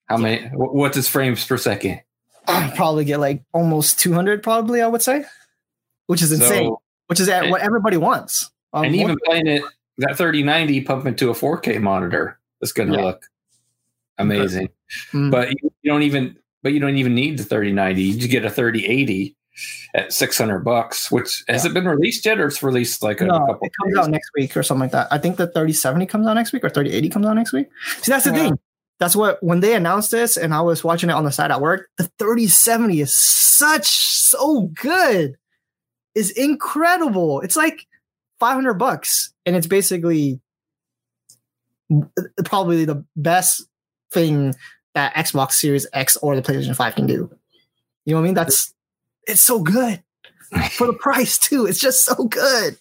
How many? wh- What's its frames per second? I'll probably get like almost 200, probably. I would say, which is insane. So, which is at and- what everybody wants. Um, and even playing it, that 3090 pump into a 4K monitor, it's going to Yeah. look amazing. Mhm. But you, you don't even but you don't even need the 3090. You get a 3080 at 600 bucks, which has it been released yet or it's released like a, No, a couple it comes days? out next week or something like that. I think the 3070 comes out next week or 3080 comes out next week. See, that's the Yeah. thing. That's what when they announced this and I was watching it on the side at work, the 3070 is such so good. Is incredible. It's like 500 bucks and it's basically probably the best thing that Xbox Series X or the PlayStation 5 can do. You know what I mean? That's it's so good. For the price too. It's just so good.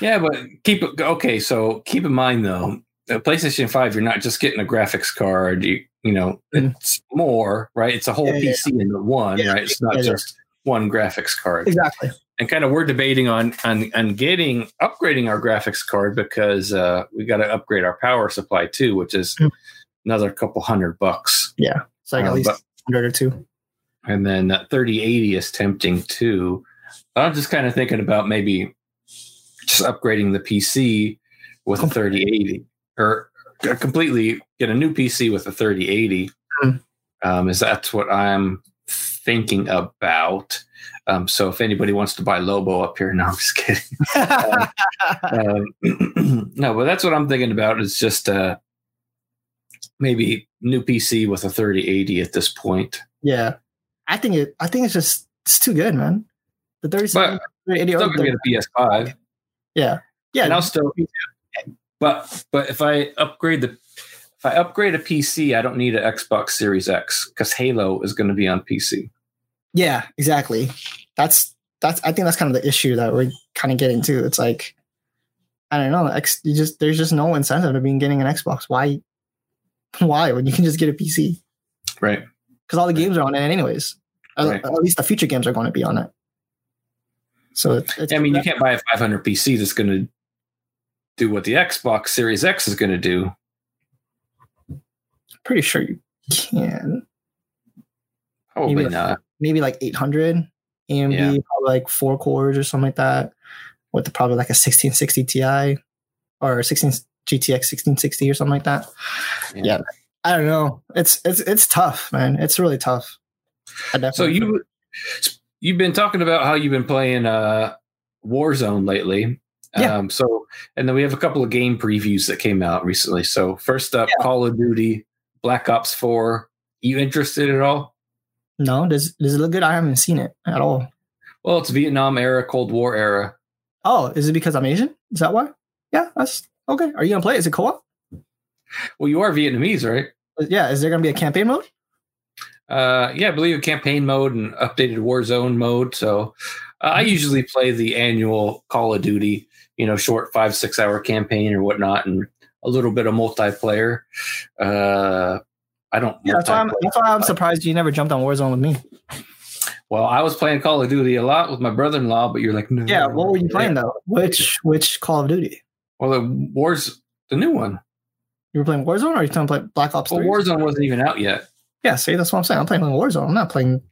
Yeah, but keep it okay. So keep in mind though, the PlayStation Five, you're not just getting a graphics card. You you know, Mhm. it's more right. It's a whole Yeah, yeah, PC in the one, Yeah, right? It's not yeah, yeah. just one graphics card. Exactly. And kind of we're debating on on on getting upgrading our graphics card because uh, we got to upgrade our power supply too, which is Mhm. another couple hundred bucks. Yeah, it's like Uh, at least but- 100 or two. and then that 3080 is tempting too. I'm just kind of thinking about maybe just upgrading the PC with a 3080 or completely get a new PC with a 3080. Mhm. Um, is that's what I'm thinking about. Um, so if anybody wants to buy Lobo up here, no, I'm just kidding. Um, no, but that's what I'm thinking about is just uh, maybe new PC with a 3080 at this point. yeah. I think it I think it's just it's too good, man. The 37 But 80 still gonna get a PS5. Yeah. Yeah. and I'll still. But but if I upgrade the if I upgrade a PC, I don't need an Xbox Series X because Halo is going to be on PC. Yeah, exactly. That's that's I think that's kind of the issue that we're kind of getting to. It's like I don't know, X you just there's just no incentive to being getting an Xbox. Why why when you can just get a PC? Right. Because all the games are on it anyways. At- Right. At least the future games are going to be on it. So I mean, you can't buy a 500 PC that's going to do what the Xbox Series X is going to do. pretty sure you can. Probably Maybe- not. Maybe like 800 AMD, Yeah. probably like four cores or something like that, with probably like a 1660 Ti or 16 GTX 1660 or something like that. Yeah. Yeah, I don't know. It's it's it's tough, man. It's really tough. I So you you've been talking about how you've been playing uh, Warzone lately. Yeah. Um, so and then we have a couple of game previews that came out recently. So first up, Yeah. Call of Duty Black Ops Four. You interested at all? No, does does it look good? I haven't seen it at all. Well, it's Vietnam era, Cold War era. Oh, is it because I'm Asian? Is that why? Yeah, that's okay. Are you gonna play? Is it co-op? Well, you are Vietnamese, right? Yeah, is there gonna be a campaign mode? Uh, yeah, I believe a campaign mode and updated Warzone mode. So uh, I usually play the annual Call of Duty, you know, short five six hour campaign or whatnot, and a little bit of multiplayer. Uh, I don't. Yeah, that's why I'm that's why I'm surprised you never jumped on Warzone with me. Well, I was playing Call of Duty a lot with my brother in law, but you're like, no. Yeah, what were you playing though? Which which Call of Duty? Well, the Wars, the new one. You were playing Warzone, or are you trying to play Black Ops Well, 3? Warzone wasn't even out yet. Yeah, see, that's what I'm saying. I'm playing Warzone. I'm not playing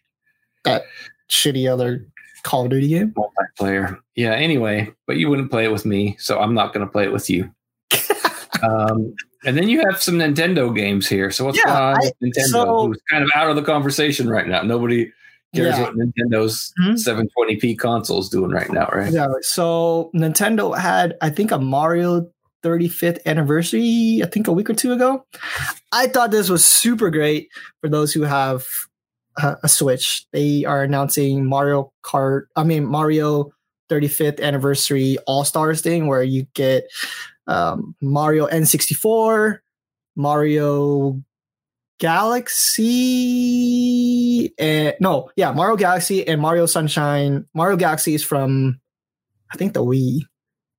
that shitty other Call of Duty game. multiplayer. Yeah. Anyway, but you wouldn't play it with me, so I'm not going to play it with you. Um, and then you have some Nintendo games here. So what's Yeah, going on I- with Nintendo? so- who's kind of out of the conversation right now. Nobody cares Yeah. what Nintendo's Mhm. 720p console is doing right now, right? Yeah. So Nintendo had, I think, a Mario 35th anniversary. I think a week or two ago. I thought this was super great for those who have uh, a Switch. They are announcing Mario Kart. I mean Mario 35th anniversary All Stars thing, where you get um, Mario N64, Mario Galaxy, and no, yeah, Mario Galaxy and Mario Sunshine. Mario Galaxy is from, I think, the Wii,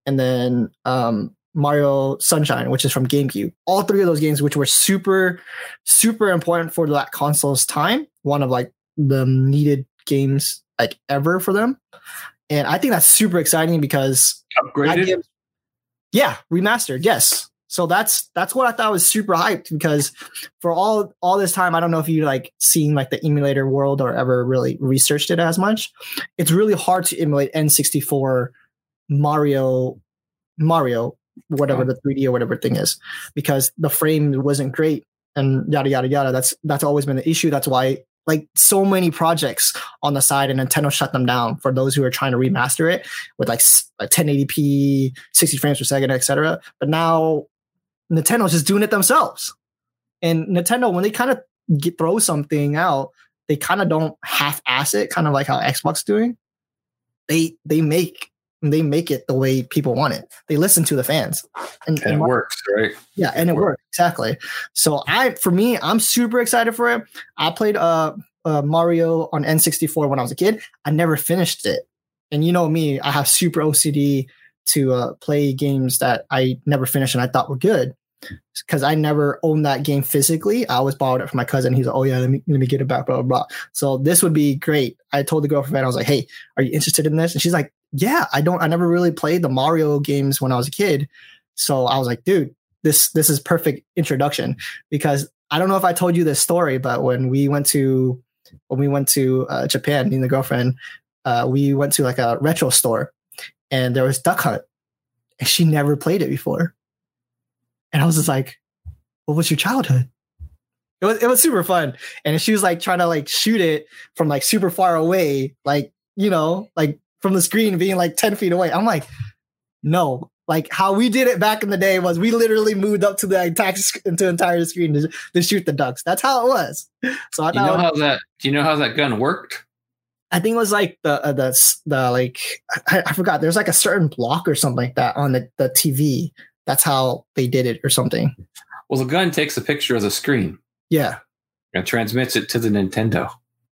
and then um, Mario Sunshine, which is from GameCube. All three of those games, which were super, super important for that console's time, one of like the needed games like ever for them. And I think that's super exciting because that Upgraded. Yeah, remastered. Yes. So that's that's what I thought was super hyped because for all all this time, I don't know if you like seen like the emulator world or ever really researched it as much. It's really hard to emulate N64 Mario Mario, whatever the 3D or whatever thing is, because the frame wasn't great and yada yada yada. That's that's always been the issue. That's why like so many projects on the side, and Nintendo shut them down for those who are trying to remaster it with like 1080p, 60 frames per second, etc. But now Nintendo's just doing it themselves. And Nintendo, when they kind of get, throw something out, they kind of don't half-ass it, kind of like how Xbox is doing. They they make they make it the way people want it. They listen to the fans, and, And it and works, right? yeah, and it works worked exactly. So I, for me, I'm super excited for it. I played uh, uh Mario on N64 when I was a kid. I never finished it, and you know me, I have super OCD to uh, play games that I never finished and I thought were good because I never owned that game physically. I always borrowed it from my cousin. He's like, "Oh yeah, let me let me get it back." Blah blah blah. So this would be great. I told the girlfriend, I was like, "Hey, are you interested in this?" And she's like, "Yeah, I don't. I never really played the Mario games when I was a kid." So I was like, "Dude, this this is perfect introduction because I don't know if I told you this story, but when we went to when we went to uh, Japan, me and the girlfriend, uh, we went to like a retro store, and there was Duck Hunt, and she never played it before, and I was just like, "What was your childhood?" It was it was super fun, and she was like trying to like shoot it from like super far away, like you know, like from the screen being like ten feet away. I'm like, no, like how we did it back in the day was we literally moved up to the entire into entire screen to, to shoot the ducks. That's how it was. So I Do you know how that? Do you know how that gun worked? I think it was like the uh, the the like I, I forgot. There's like a certain block or something like that on the the TV. That's how they did it or something. Well, the gun takes a picture of the screen Yeah, and transmits it to the Nintendo,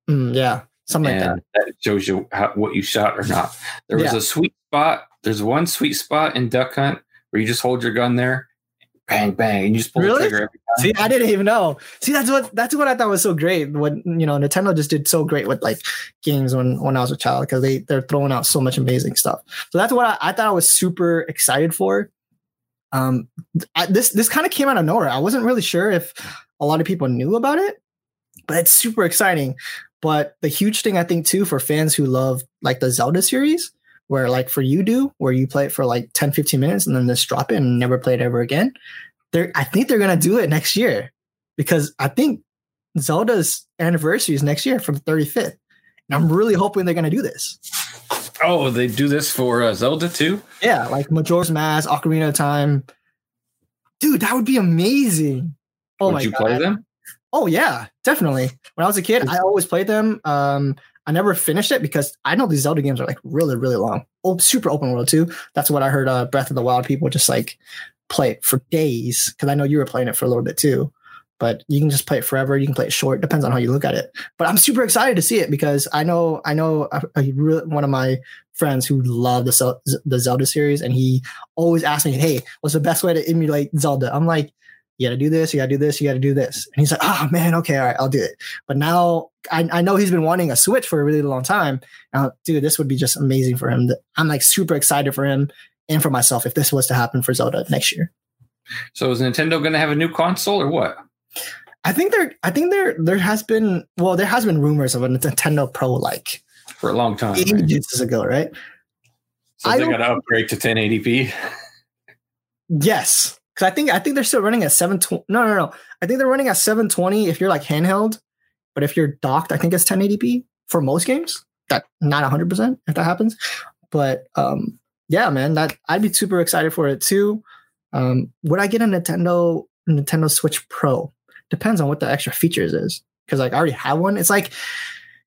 Mm, yeah, something like that. and that. shows you how, what you shot or not. There was Yeah. a sweet spot. There's one sweet spot in Duck Hunt where you just hold your gun there, bang bang, and you just pull Really? the trigger every time. See, I didn't even know. See, that's what that's what I thought was so great. When you know, Nintendo just did so great with like games when when I was a child because they they're throwing out so much amazing stuff. So that's what I, I thought I was super excited for. Um, I, this this kind of came out of nowhere. I wasn't really sure if a lot of people knew about it, but it's super exciting. But the huge thing I think too for fans who love like the Zelda series, where like for you do, where you play it for like 10, 15 minutes and then just drop it and never play it ever again they're I think they're gonna do it next year because I think Zelda's anniversary is next year for the 35th. And I'm really hoping they're gonna do this. Oh, they do this for uh, Zelda too. Yeah, like Majora's Mask, Ocarina of Time. Dude, that would be amazing. Oh Would my you god. play them? Oh yeah, definitely. When I was a kid, I always played them. Um, I never finished it because I know these Zelda games are like really, really long. Oh, super open world too. That's what I heard. Uh, Breath of the Wild people just like play it for days because I know you were playing it for a little bit too. But you can just play it forever. You can play it short. Depends on how you look at it. But I'm super excited to see it because I know I know a, a one of my friends who love the the Zelda series, and he always asked me, "Hey, what's the best way to emulate Zelda?" I'm like, you gotta do this, you gotta do this, you gotta do this. And he's like, oh man, okay, all right, I'll do it. But now I, I know he's been wanting a Switch for a really long time. Dude, this would be just amazing for him. I'm like super excited for him and for myself if this was to happen for Zelda next year. So is Nintendo going to have a new console or what? I think there I think there there has been well, there has been rumors of a Nintendo Pro like For a long time. right? ages ago, right? So I they got to upgrade to 1080p. Yes. Cause I think I think they're still running at 720. No, no, no. I think they're running at 720 if you're like handheld, but if you're docked, I think it's 1080p for most games. That not 100% if that happens. But um yeah, man, that I'd be super excited for it too. Um would I get a Nintendo Nintendo Switch Pro? Depends on what the extra features is. Cause like I already have one. It's like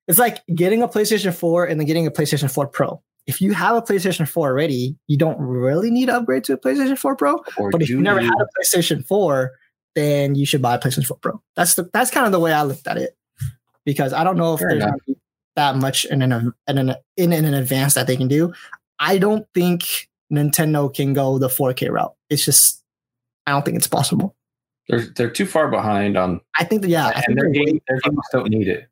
it's like getting a PlayStation 4 and then getting a PlayStation 4 Pro. If you have a PlayStation 4 already, you don't really need to upgrade to a PlayStation 4 Pro. Or But if you never you- had a PlayStation 4, then you should buy a PlayStation 4 Pro. That's the that's kind of the way I looked at it. Because I don't know if Fair there's enough. gonna be that much in an in an in an advance that they can do. I don't think Nintendo can go the 4K route. It's just I don't think it's possible. they're they're too far behind on, I think that yeah, I and think, their, game, their games don't need it.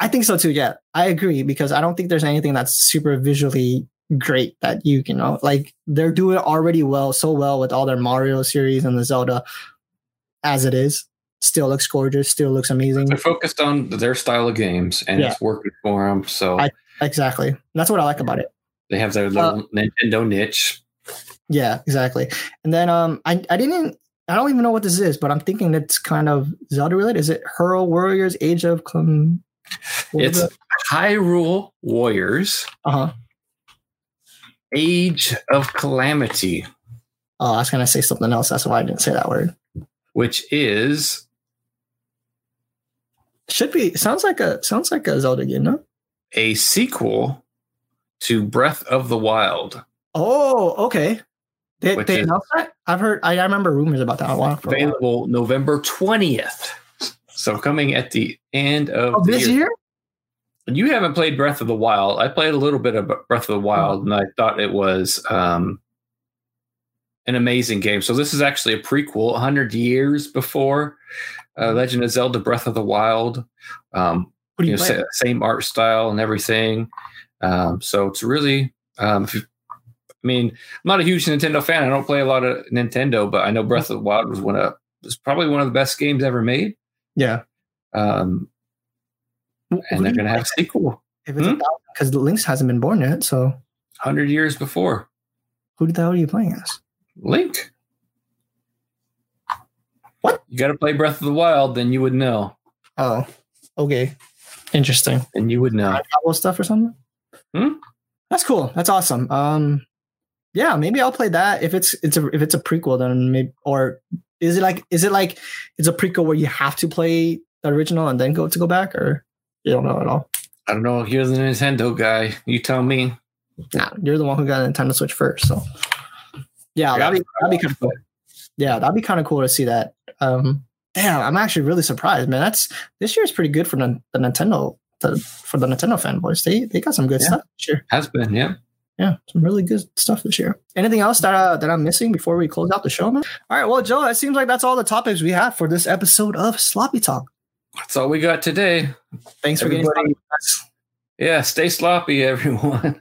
I think so too. Yeah, I agree because I don't think there's anything that's super visually great that you can know like they're doing already well so well with all their Mario series and the Zelda as it is. Still looks gorgeous. Still looks amazing. They're focused on their style of games, and Yeah. it's working for them. So I- Exactly. That's what I like about it. they have their little Nintendo niche. Yeah, exactly. And then um I, I didn't I don't even know what this is, but I'm thinking it's kind of Zelda related. Is it Hero Warriors Age of It's Hyrule Warriors uh huh. Age of Calamity, Oh, I was gonna say something else. That's why I didn't say that word. which is Should be sounds like a sounds like a Zelda game, no? a sequel to Breath of the Wild, Oh, okay. They, they announced that. I've heard. I, I remember rumors about that a while. For a while. available November 20th. So coming at the end of Oh, the this year. year? You haven't played Breath of the Wild. I played a little bit of Breath of the Wild, and I thought it was um, an amazing game. So this is actually a prequel, 100 years before uh, Legend of Zelda: Breath of the Wild. Um, you you know, sa- same art style and everything. Um, so it's really, um, you, I mean, I'm not a huge Nintendo fan. I don't play a lot of Nintendo, but I know Breath of the Wild was one of was probably one of the best games ever made. Yeah. Um, and they're going to have a sequel if it's Hmm? because the Lynx hasn't been born yet. So 100 years before. who the hell are you playing as? Link. What? You got to play Breath of the Wild, then you would know. Oh, okay. Interesting. And you would know. Stuff or something. Hmm? That's cool. That's awesome. Um, yeah, maybe I'll play that if it's it's a if it's a prequel then maybe or is it like is it like it's a prequel where you have to play the original and then go to go back or you don't know at all? I don't know. You're the Nintendo guy. You tell me. Nah, you're the one who got a Nintendo Switch first, so yeah, Yeah. that'd be that'd be kind of cool. Yeah, that'd be kind of cool to see that. Um, damn, I'm actually really surprised, man. That's this year is pretty good for the, the Nintendo the, for the Nintendo fanboys. They they got some good Yeah. stuff Sure. Has been, yeah. Yeah, some really good stuff this year. Anything else that uh, that I'm missing before we close out the show, man? All right, well, Joe, it seems like that's all the topics we have for this episode of Sloppy Talk. That's all we got today. Thanks for Everybody- getting. Yeah, stay sloppy, everyone.